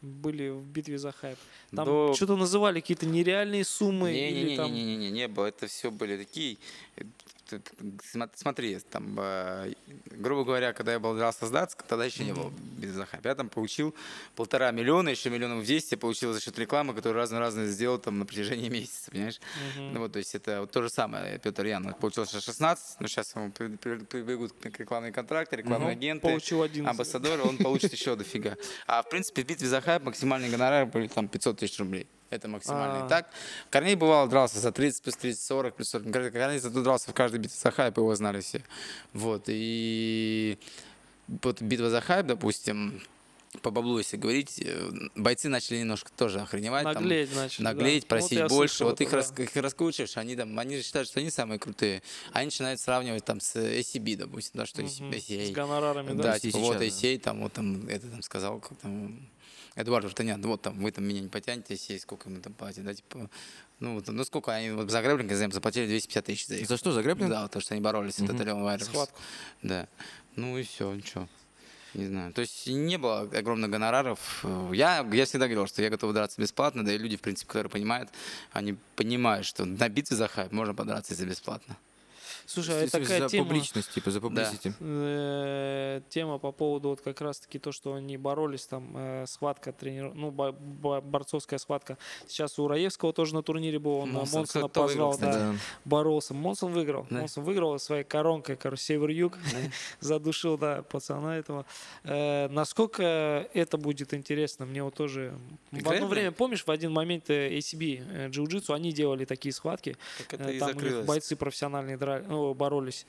были в битве за хайп? Там До- что-то называли какие-то нереальные суммы или там... Не-не-не, не было. Это все были такие. Смотри, там, э, грубо говоря, когда я был дрался с Датск, тогда еще не было без захайп. Я там получил полтора миллиона, еще миллионов 200 я получил за счет рекламы, которую разно-разно сделал там на протяжении месяца, понимаешь? Ну вот, то есть это вот то же самое. Петр Ян получил сейчас 16, но сейчас ему при- при- прибегут рекламные контракты, рекламные Ну, агенты. Получил 11. Амбассадор, он получит еще дофига. А в принципе в битве за хайп максимальный гонорар были там 500 тысяч рублей. Это максимальный. А. Так, Корней бывал дрался за 30 плюс 30, 40 плюс 40. Корней зато дрался в каждой битве за хайп, его знали все. Вот, и вот битва за хайп, допустим, по баблу, если говорить, э, бойцы начали немножко тоже охреневать. там, Наглеть, значит. да. наглеть, Вот просить я больше. слышал Вот это, их, да. рас, их раскручиваешь, они там, они же считают, что они самые крутые. Они начинают сравнивать там с ACB, допустим, да, что Мгм. ACA. С гонорарами, да? Да, типа вот сейчас, да. ACA, там, вот там, это там сказал, как там, Эдуард Вартанян, вот там, вы там меня не потянете, ACA, сколько ему там платят, да, типа, ну, вот, ну сколько они, вот за грэплинг, за заплатили 250 тысяч за их. За что, за грэплинг? Да, то, что они боролись с. Татарем Вайерс. Схватку. Да. Ну и все, ничего. Не знаю. То есть не было огромных гонораров. Я, я всегда говорил, что я готов драться бесплатно, да и люди, в принципе, которые понимают, они понимают, что на битве за хайп можно подраться, если бесплатно. Слушай, а такая за тема... публичность, типа за публичности. э, тема по поводу вот как раз-таки то, что они боролись, там э, схватка тренер, ну бо- бо- борцовская схватка. Сейчас у Раевского тоже на турнире был, он Монсон. Монсона выиграл, позвал, да, Да. боролся. Монсон выиграл, Да. Монсон выиграл своей коронкой, короче, север-юг, задушил, да, пацана этого. Э, насколько это будет интересно, мне вот тоже. В одно время, помнишь, в один момент ACB, джиу-джитсу, они делали такие схватки, Там бойцы профессиональные драли- боролись.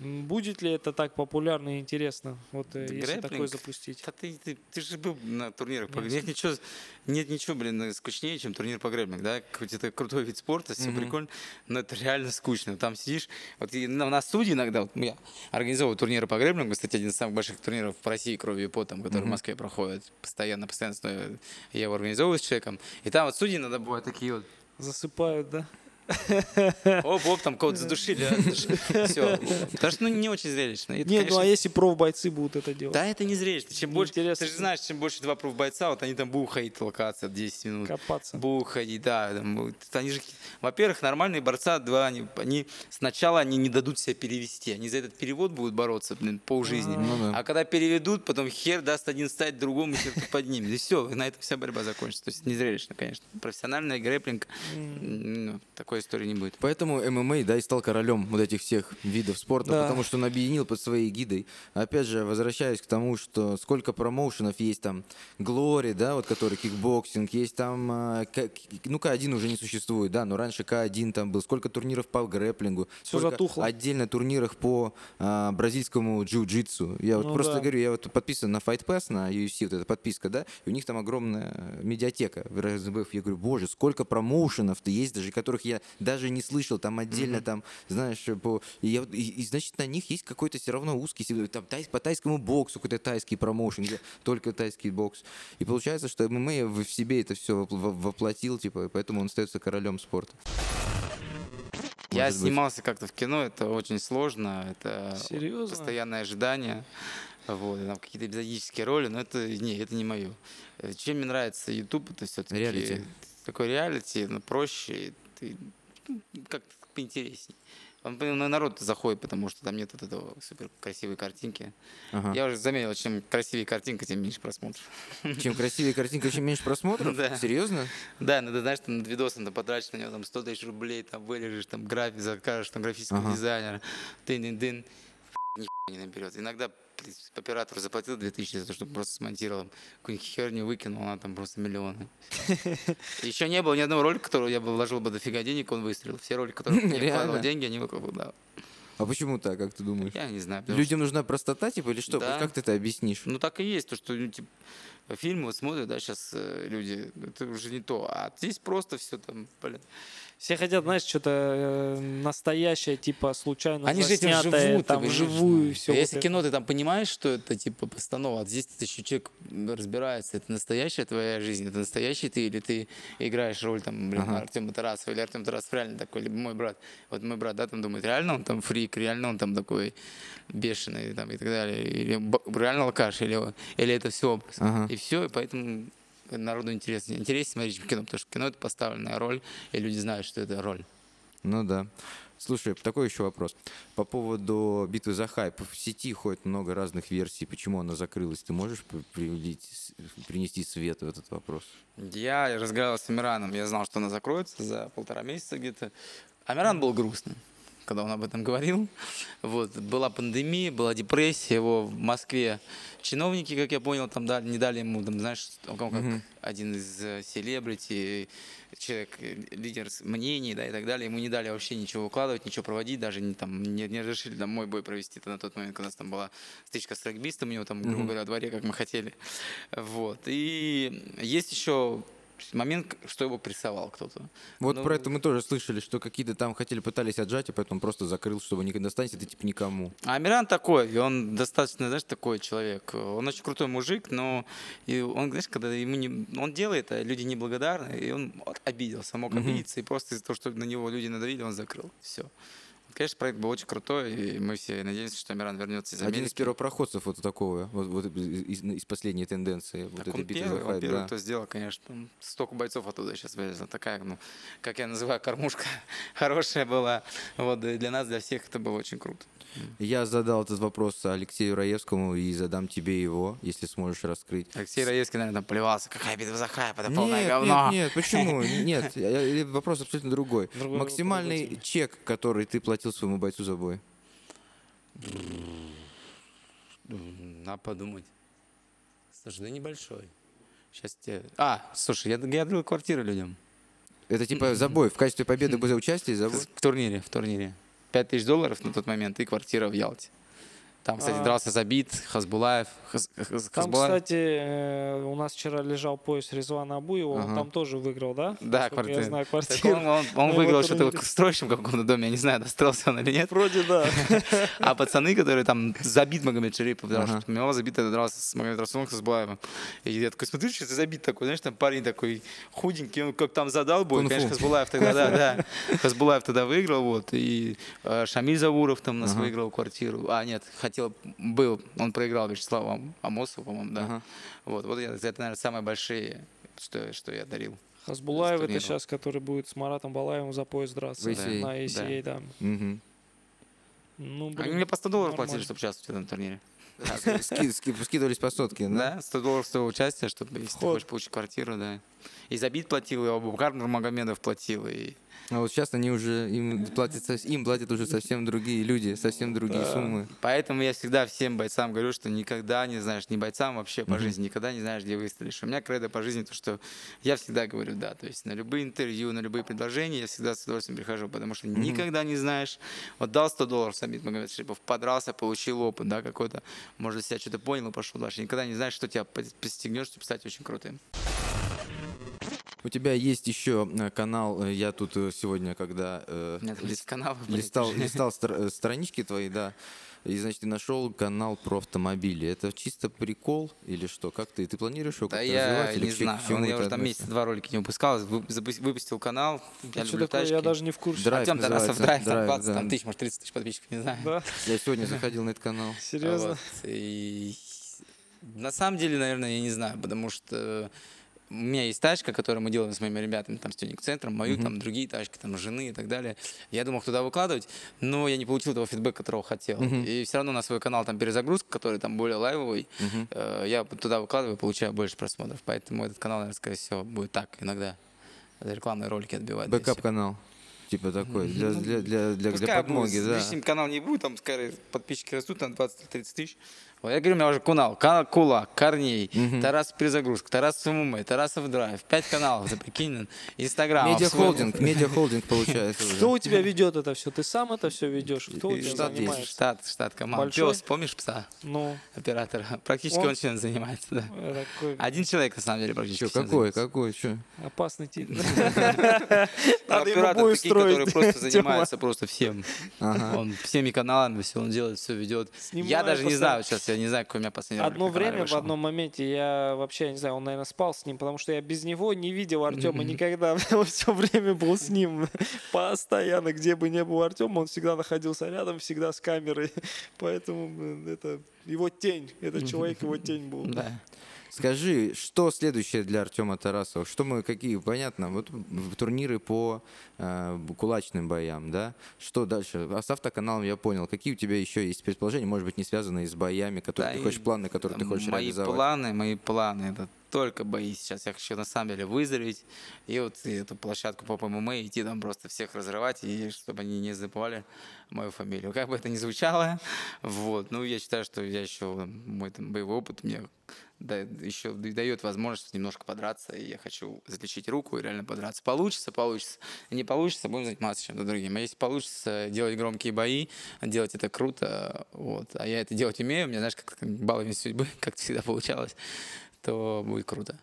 Будет ли это так популярно и интересно, вот э, если такое Грэпплинг? запустить? Да ты, ты, ты же был на турнирах по Нет. Нет ничего, нет ничего, блин, скучнее, чем турнир по грэплинг, да? Хоть это крутой вид спорта, все Мгм. прикольно, но это реально скучно. Там сидишь, вот и на, на студии иногда, вот я организовываю турниры по грэплингу, кстати, один из самых больших турниров в России кровью и потом, который в Мгм. Москве проходит постоянно, постоянно я его организовываю с человеком. И там вот судьи иногда бывают такие вот, Засыпают, да? Оп, оп, там кого-то задушили. Все. Потому что ну, не очень зрелищно. Это, Нет, ну а конечно, если профбойцы будут это делать? Да, это не зрелищно. Чем больше, Интересно. ты же знаешь, чем больше два профбойца, вот они там будут ходить локация 10 минут. Копаться. Будут ходить, да. там они же, во-первых, нормальные борца, два, они, они сначала они не дадут себя перевести. Они за этот перевод будут бороться, блин, полжизни. Ну да. А когда переведут, потом хер даст один стать другому, хер тут поднимет. И все, на этом вся борьба закончится. То есть не зрелищно, конечно. Профессиональная грэплинг, ну, такой истории не будет. Поэтому ММА, да, и стал королем вот этих всех видов спорта, Да. потому что он объединил под своей эгидой. Опять же, возвращаясь к тому, что сколько промоушенов есть там, Glory, да, вот который кикбоксинг, есть там, а, ну, К1 уже не существует, да, но раньше К1 там был, сколько турниров по грэплингу, сколько затухло. отдельно турниров по а, бразильскому джиу-джитсу. Я вот Ну просто да. говорю, я вот подписан на Fight Pass, на UFC, вот эта подписка, да, и у них там огромная медиатека в РСБФ. Я говорю, боже, сколько промоушенов-то есть, даже которых я даже не слышал, там отдельно там, знаешь, по... И, я и- и, значит, на них есть какой-то все равно узкий, там тай- по тайскому боксу какой-то тайский промоушен, где только тайский бокс. И получается, что ММА в в себе это все воплотил, типа, и поэтому он остается королем спорта. Я Может быть. снимался как-то в кино, это очень сложно, это Серьезно? постоянное ожидание, вот, там какие-то эпизодические роли, но это не, это не мое. Чем мне нравится YouTube, это все-таки Реалити. такой реалити, но проще, ты, ну, как-то поинтересней. Он, на народ заходит, потому что там нет вот этого супер красивой картинки. Ага. Я уже заметил, чем красивее картинка, тем меньше просмотров. Чем красивее картинка, чем меньше просмотров? Да. Серьезно? Да, надо, знаешь, там на видос надо потратить на него там 100 тысяч рублей, там вылежишь, там график, закажешь там графического Ага. дизайнера, дын-дын-дын, не наберет. Иногда оператор заплатил 2000 за то, чтобы просто смонтировал какую-нибудь херню, выкинул, она там просто миллионы. Еще не было ни одного ролика, которого я бы вложил бы дофига денег, он выстрелил. Все ролики, которые я вкладывал деньги, они выкладывал, да. А почему так, как ты думаешь? Я не знаю. Людям нужна простота, типа, или что? Да. Как ты это объяснишь? Ну так и есть, то, что ну, типа, фильмы вот смотрят, да, сейчас люди, это уже не то. А здесь просто все там, блин. Все хотят, знаешь, что-то э, настоящее, типа случайно Они же этим живут, там вживую все. А Если кино ты там понимаешь, что это типа постанова, а здесь ты еще человек разбирается, это настоящая твоя жизнь, это настоящий ты, или ты играешь роль там, блин, Ага. Артема Тарасова, или Артем Тарасов реально такой, либо мой брат. Вот мой брат, да, там думает, реально он там фрик, реально он там такой бешеный, там, и так далее, или реально алкаш, или, или это все образ. Ага. И все, и поэтому народу интересно. Интереснее смотреть кино, потому что кино это поставленная роль, и люди знают, что это роль. Ну да. Слушай, такой еще вопрос. По поводу битвы за хайп. В сети ходит много разных версий. Почему она закрылась? Ты можешь п- привлить с- принести свет в этот вопрос? Я разговаривал с Амираном, я знал, что она закроется за полтора месяца где-то. Амиран был грустным, когда он об этом говорил. Вот, была пандемия, была депрессия, его в Москве чиновники, как я понял, там дали, не дали ему, там, знаешь, он как Мгм. один из э, селебрити, человек, э, лидер мнений, да, и так далее, ему не дали вообще ничего выкладывать, ничего проводить, даже не, там, не, не разрешили там мой бой провести Это на тот момент, когда у нас там была стычка с регбистом, у него там, грубо говоря, во дворе, как мы хотели. Вот. И есть еще момент, что его прессовал кто-то. Вот Ну, про это мы тоже слышали, что какие-то там хотели, пытались отжать, и поэтому просто закрыл, чтобы не достанется ты типа никому. А Амиран такой, и он достаточно, знаешь, такой человек. Он очень крутой мужик, но и он, знаешь, когда ему не, он делает, а люди неблагодарны, и он вот обиделся, мог обидеться, и просто из-за того, что на него люди надавили, он закрыл. Все. Конечно, проект был очень крутой, и мы все надеемся, что Амиран вернется из Америки. Один из первопроходцев вот такого, вот, вот из, из последней тенденции. Вот Так этой он битвы первый, он хайп, первый, да. кто сделал, конечно. Столько бойцов оттуда сейчас вылезло. Такая, ну, как я называю, кормушка хорошая была. Вот, для нас, для всех это было очень круто. Я задал этот вопрос Алексею Раевскому и задам тебе его, если сможешь раскрыть. Алексей Раевский, наверное, плевался. Какая битва за хайп, это полное Нет, говно. нет, нет, почему? Нет, вопрос абсолютно другой. Максимальный чек, который ты платил своему бойцу за бой. Надо подумать. Слушай, да небольшой. Сейчас тебе... А, слушай, я, я дарил квартиры людям. Это типа за бой, в качестве победы за участие за бой? В турнире, в турнире. 5 тысяч долларов на тот момент и квартира в Ялте. Там, кстати, А. дрался Забит, Хасбулаев. Хас- Хас- Там, кстати, э, у нас вчера лежал пояс Резвана Абуева, он Ага. там тоже выиграл, да? Да, Насколько Я квартиру. знаю, квартиру. он, он- он на выиграл что-то в строящем каком-то доме, я не знаю, достался он или нет. Вроде да. А пацаны, которые там забит Магомед Шерипов, потому Ага. что у него забит дрался с Магомедом Расулом Хасбулаевым. И я такой, смотри, что ты забит такой, знаешь, там парень такой худенький, он как там задал бой, конечно, Хасбулаев тогда, да, да. Хасбулаев тогда выиграл, вот, и э, Шамиль Завуров там нас выиграл квартиру. А, нет, хотел, был, он проиграл Вячеславу Ам- Амосову, по-моему, да. Ага. Вот, вот я- это, наверное, самые большие, что, что я дарил. Хасбулаев это сейчас, который будет с Маратом Балаевым за пояс драться. ACA. На ACA, да. Мгм. Ну, Они блин, мне по 100 долларов нормально. платили, чтобы участвовать в этом турнире. Ски- Скидывались по сотке, да? Да, 100 долларов стоило участие, чтобы, если ты хочешь получить квартиру, да. И Забит платил, и Абубакар Нурмагомедов платил, и... А вот сейчас они уже, им платят, им платят уже совсем другие люди, совсем другие суммы. Поэтому я всегда всем бойцам говорю, что никогда не знаешь, не бойцам вообще по Мгм. жизни, никогда не знаешь, где выстрелишь. У меня кредо по жизни то, что я всегда говорю «да». То есть на любые интервью, на любые предложения я всегда с удовольствием прихожу, потому что никогда не знаешь. Вот дал 100 долларов Самит Магомед Шипов, подрался, получил опыт, да, какой-то, может, себя что-то понял и пошел дальше. Никогда не знаешь, что тебя по- постигнет, чтобы стать очень крутым. У тебя есть еще э, канал, э, я тут э, сегодня, когда э, У меня там лис- есть канал. листал, листал стр- странички твои, да, и, значит, ты нашел канал про автомобили. Это чисто прикол или что? Как ты? Ты планируешь его Да как-то я развивать? или не к чему знаю, он- я уже там месяца два ролика не выпускал, выпустил канал, я А что люблю такое, тачки. я даже не в курсе. Драйв Артем Тарасов драйв, там Драйв, 20 да. там, тысяч, может 30 тысяч подписчиков, не знаю. Да, Я сегодня заходил на этот канал. серьезно. Вот. И на самом деле, наверное, я не знаю, потому что у меня есть тачка, которую мы делаем с моими ребятами, там, с тюнинг-центром, мою, там, другие тачки, там, жены и так далее. Я думал туда выкладывать, но я не получил того фидбэка, которого хотел. И все равно на свой канал там перезагрузка, который там более лайвовый, э, я туда выкладываю, получаю больше просмотров. Поэтому этот канал, наверное, скорее всего, будет так иногда. Рекламные ролики отбивать. Backup-канал. Типа такой, для, для, для, для, для подмоги, будет, да. Лишним канал не будет, там, скорее, подписчики растут на 20-30 тысяч. Я говорю, у меня уже канал, канал Кулак, Корней, Тарас Перезагрузка, Тарас ММ, Тарасов Драйв, пять каналов, ты прикинь, Инстаграм. Медиахолдинг, медиахолдинг получается Кто у тебя ведет это все? Ты сам это все ведешь? Кто у тебя штат занимается? Штат, штат команд. Большой? Пес, помнишь пса, Ну, оператора? Практически Он? чем занимается, да. такой Один человек, на самом деле, практически. Какой, какой, что? опасный тип. Оператор, который устроить, просто Тёма. занимается просто всем. Ага. Он всеми каналами, все он делает, все ведет. Я даже не знаю сейчас, я не знаю, какой у меня последний Одно время, в вышел. одном моменте, я вообще, я не знаю, он, наверное, спал с ним, потому что я без него не видел Артема никогда. Он все время был с ним. Постоянно, где бы не был Артем, он всегда находился рядом, всегда с камерой. Поэтому это его тень. Этот человек, его тень был. Да. Скажи, что следующее для Артема Тарасова? Что мы, какие, понятно, вот турниры по э, кулачным боям, да? Что дальше? А с автоканалом я понял. Какие у тебя еще есть предположения, может быть, не связанные с боями, которые Да ты хочешь, планы, которые ты хочешь мои реализовать? планы, мои планы, это только бои сейчас. Я хочу на самом деле выздороветь и вот эту площадку по ММА идти там просто всех разрывать, и чтобы они не забывали мою фамилию. Как бы это ни звучало, вот. Ну, я считаю, что я еще, мой там боевой опыт мне да, еще дает возможность немножко подраться, и я хочу залечить руку и реально подраться. Получится, получится. Не получится, будем заниматься чем-то другим. А если получится делать громкие бои, делать это круто, вот, а я это делать умею, у меня, знаешь, как баллами судьбы, как всегда получалось, то будет круто.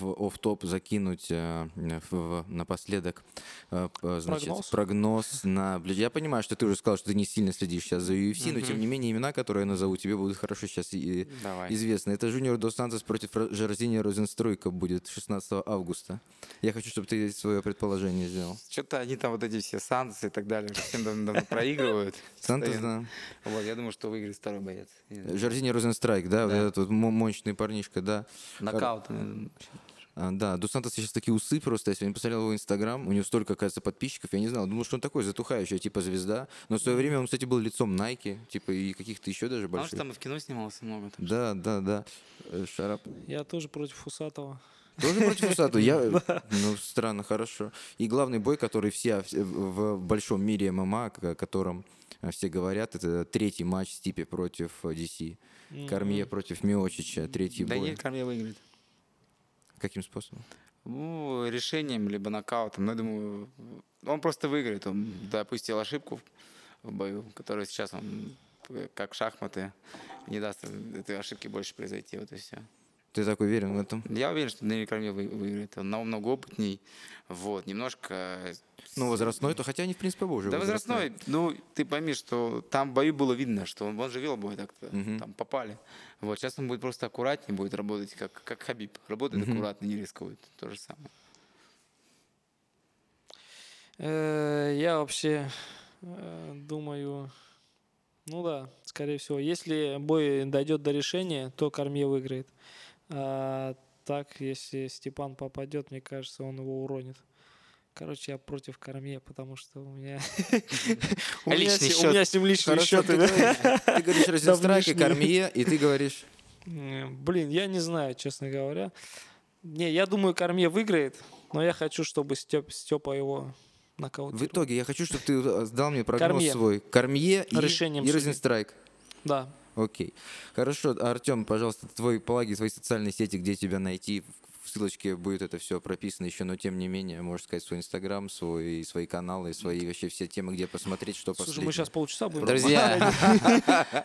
В оф-топ закинуть э, в- напоследок э, п- значит, Прогноз? прогноз на... Я понимаю, что ты уже сказал, что ты не сильно следишь сейчас за UFC, но тем не менее имена, которые я назову, тебе будут хорошо сейчас и- Давай. известны. Это Жуниор Дос Сантос против Ро- Жарзини Розенстройка будет 16 августа. Я хочу, чтобы ты свое предположение сделал. Что-то они там вот эти все Сантосы и так далее всем давно проигрывают. Сантос, да. Вот, я думаю, что выиграет второй боец. Жарзини Розенстрайк, да, вот этот мощный парнишка, да. Нокаутом. А, Да, Дос Сантос сейчас такие усы просто. Я сегодня посмотрел его инстаграм, у него столько, кажется, подписчиков, я не знал. Думал, что он такой затухающий, типа звезда. Но в свое время он, кстати, был лицом Nike, типа и каких-то еще даже Потому что больших. там и в кино снимался много. Да, да, да. Э, Шарап. Я тоже против Усатого. Тоже против Усату? Я... Ну, странно, хорошо. И главный бой, который все в большом мире ММА, о котором э, все говорят, это третий матч Стипи против э, DC. Кормье против Миочича, третий бой. Даниэль Кормье выиграет. Каким способом? Ну, решением, либо нокаутом. Но я думаю, он просто выиграет. Он допустил ошибку в бою, которую сейчас он как шахматы, не даст этой ошибки больше произойти, вот и все. Ты так уверен в этом? Я уверен, что Даниэль Кормье вы- выиграет. Он намного опытней, вот, немножко... Ну, возрастной, то хотя они, в принципе, оба уже Да возрастной, ну, ты пойми, что там в бою было видно, что он, он же вел бой так-то, Мгм. там попали. Вот, сейчас он будет просто аккуратнее, будет работать, как, как Хабиб. Работает Мгм. аккуратно, не рискует. То же самое. Э, Я вообще э, думаю, ну да, скорее всего, если бой дойдет до решения, то Кормье выиграет. А так, если Степан попадет, мне кажется, он его уронит. Короче, я против Кормье, потому что у меня у меня Личный с- у меня с ним личные счеты. ты говоришь Розенстрайк и. Кормье, и ты говоришь... Блин, я не знаю, честно говоря. Не, я думаю, Кормье выиграет, но я хочу, чтобы Степ, Степа его В нокаутировал. итоге я хочу, чтобы ты э, сдал мне прогноз свой. Кормье и, Решением и. Розенстрайк. Да. Окей. Хорошо, Артем, пожалуйста, твой плаги, свои социальные сети, где тебя найти. В ссылочке будет это все прописано еще, но тем не менее, можешь сказать свой инстаграм, свой, свои каналы, свои вообще все темы, где посмотреть, что Слушай, последнее. мы сейчас полчаса будем. Друзья,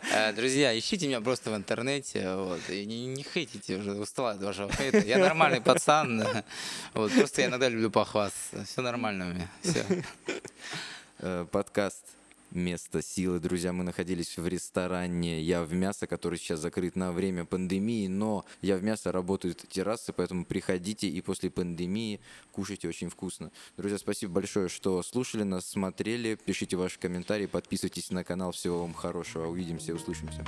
э, друзья, ищите меня просто в интернете, вот, и не, не хейтите уже, устала от вашего хейта. Я нормальный пацан, вот, просто я иногда люблю похвастаться. Все нормально у меня, все. Э, подкаст «Место силы». Друзья, мы находились в ресторане «Я в мясо», который сейчас закрыт на время пандемии, но «Я в мясо» работают террасы, поэтому приходите и после пандемии кушайте очень вкусно. Друзья, спасибо большое, что слушали нас, смотрели. Пишите ваши комментарии, подписывайтесь на канал. Всего вам хорошего. Увидимся услышимся.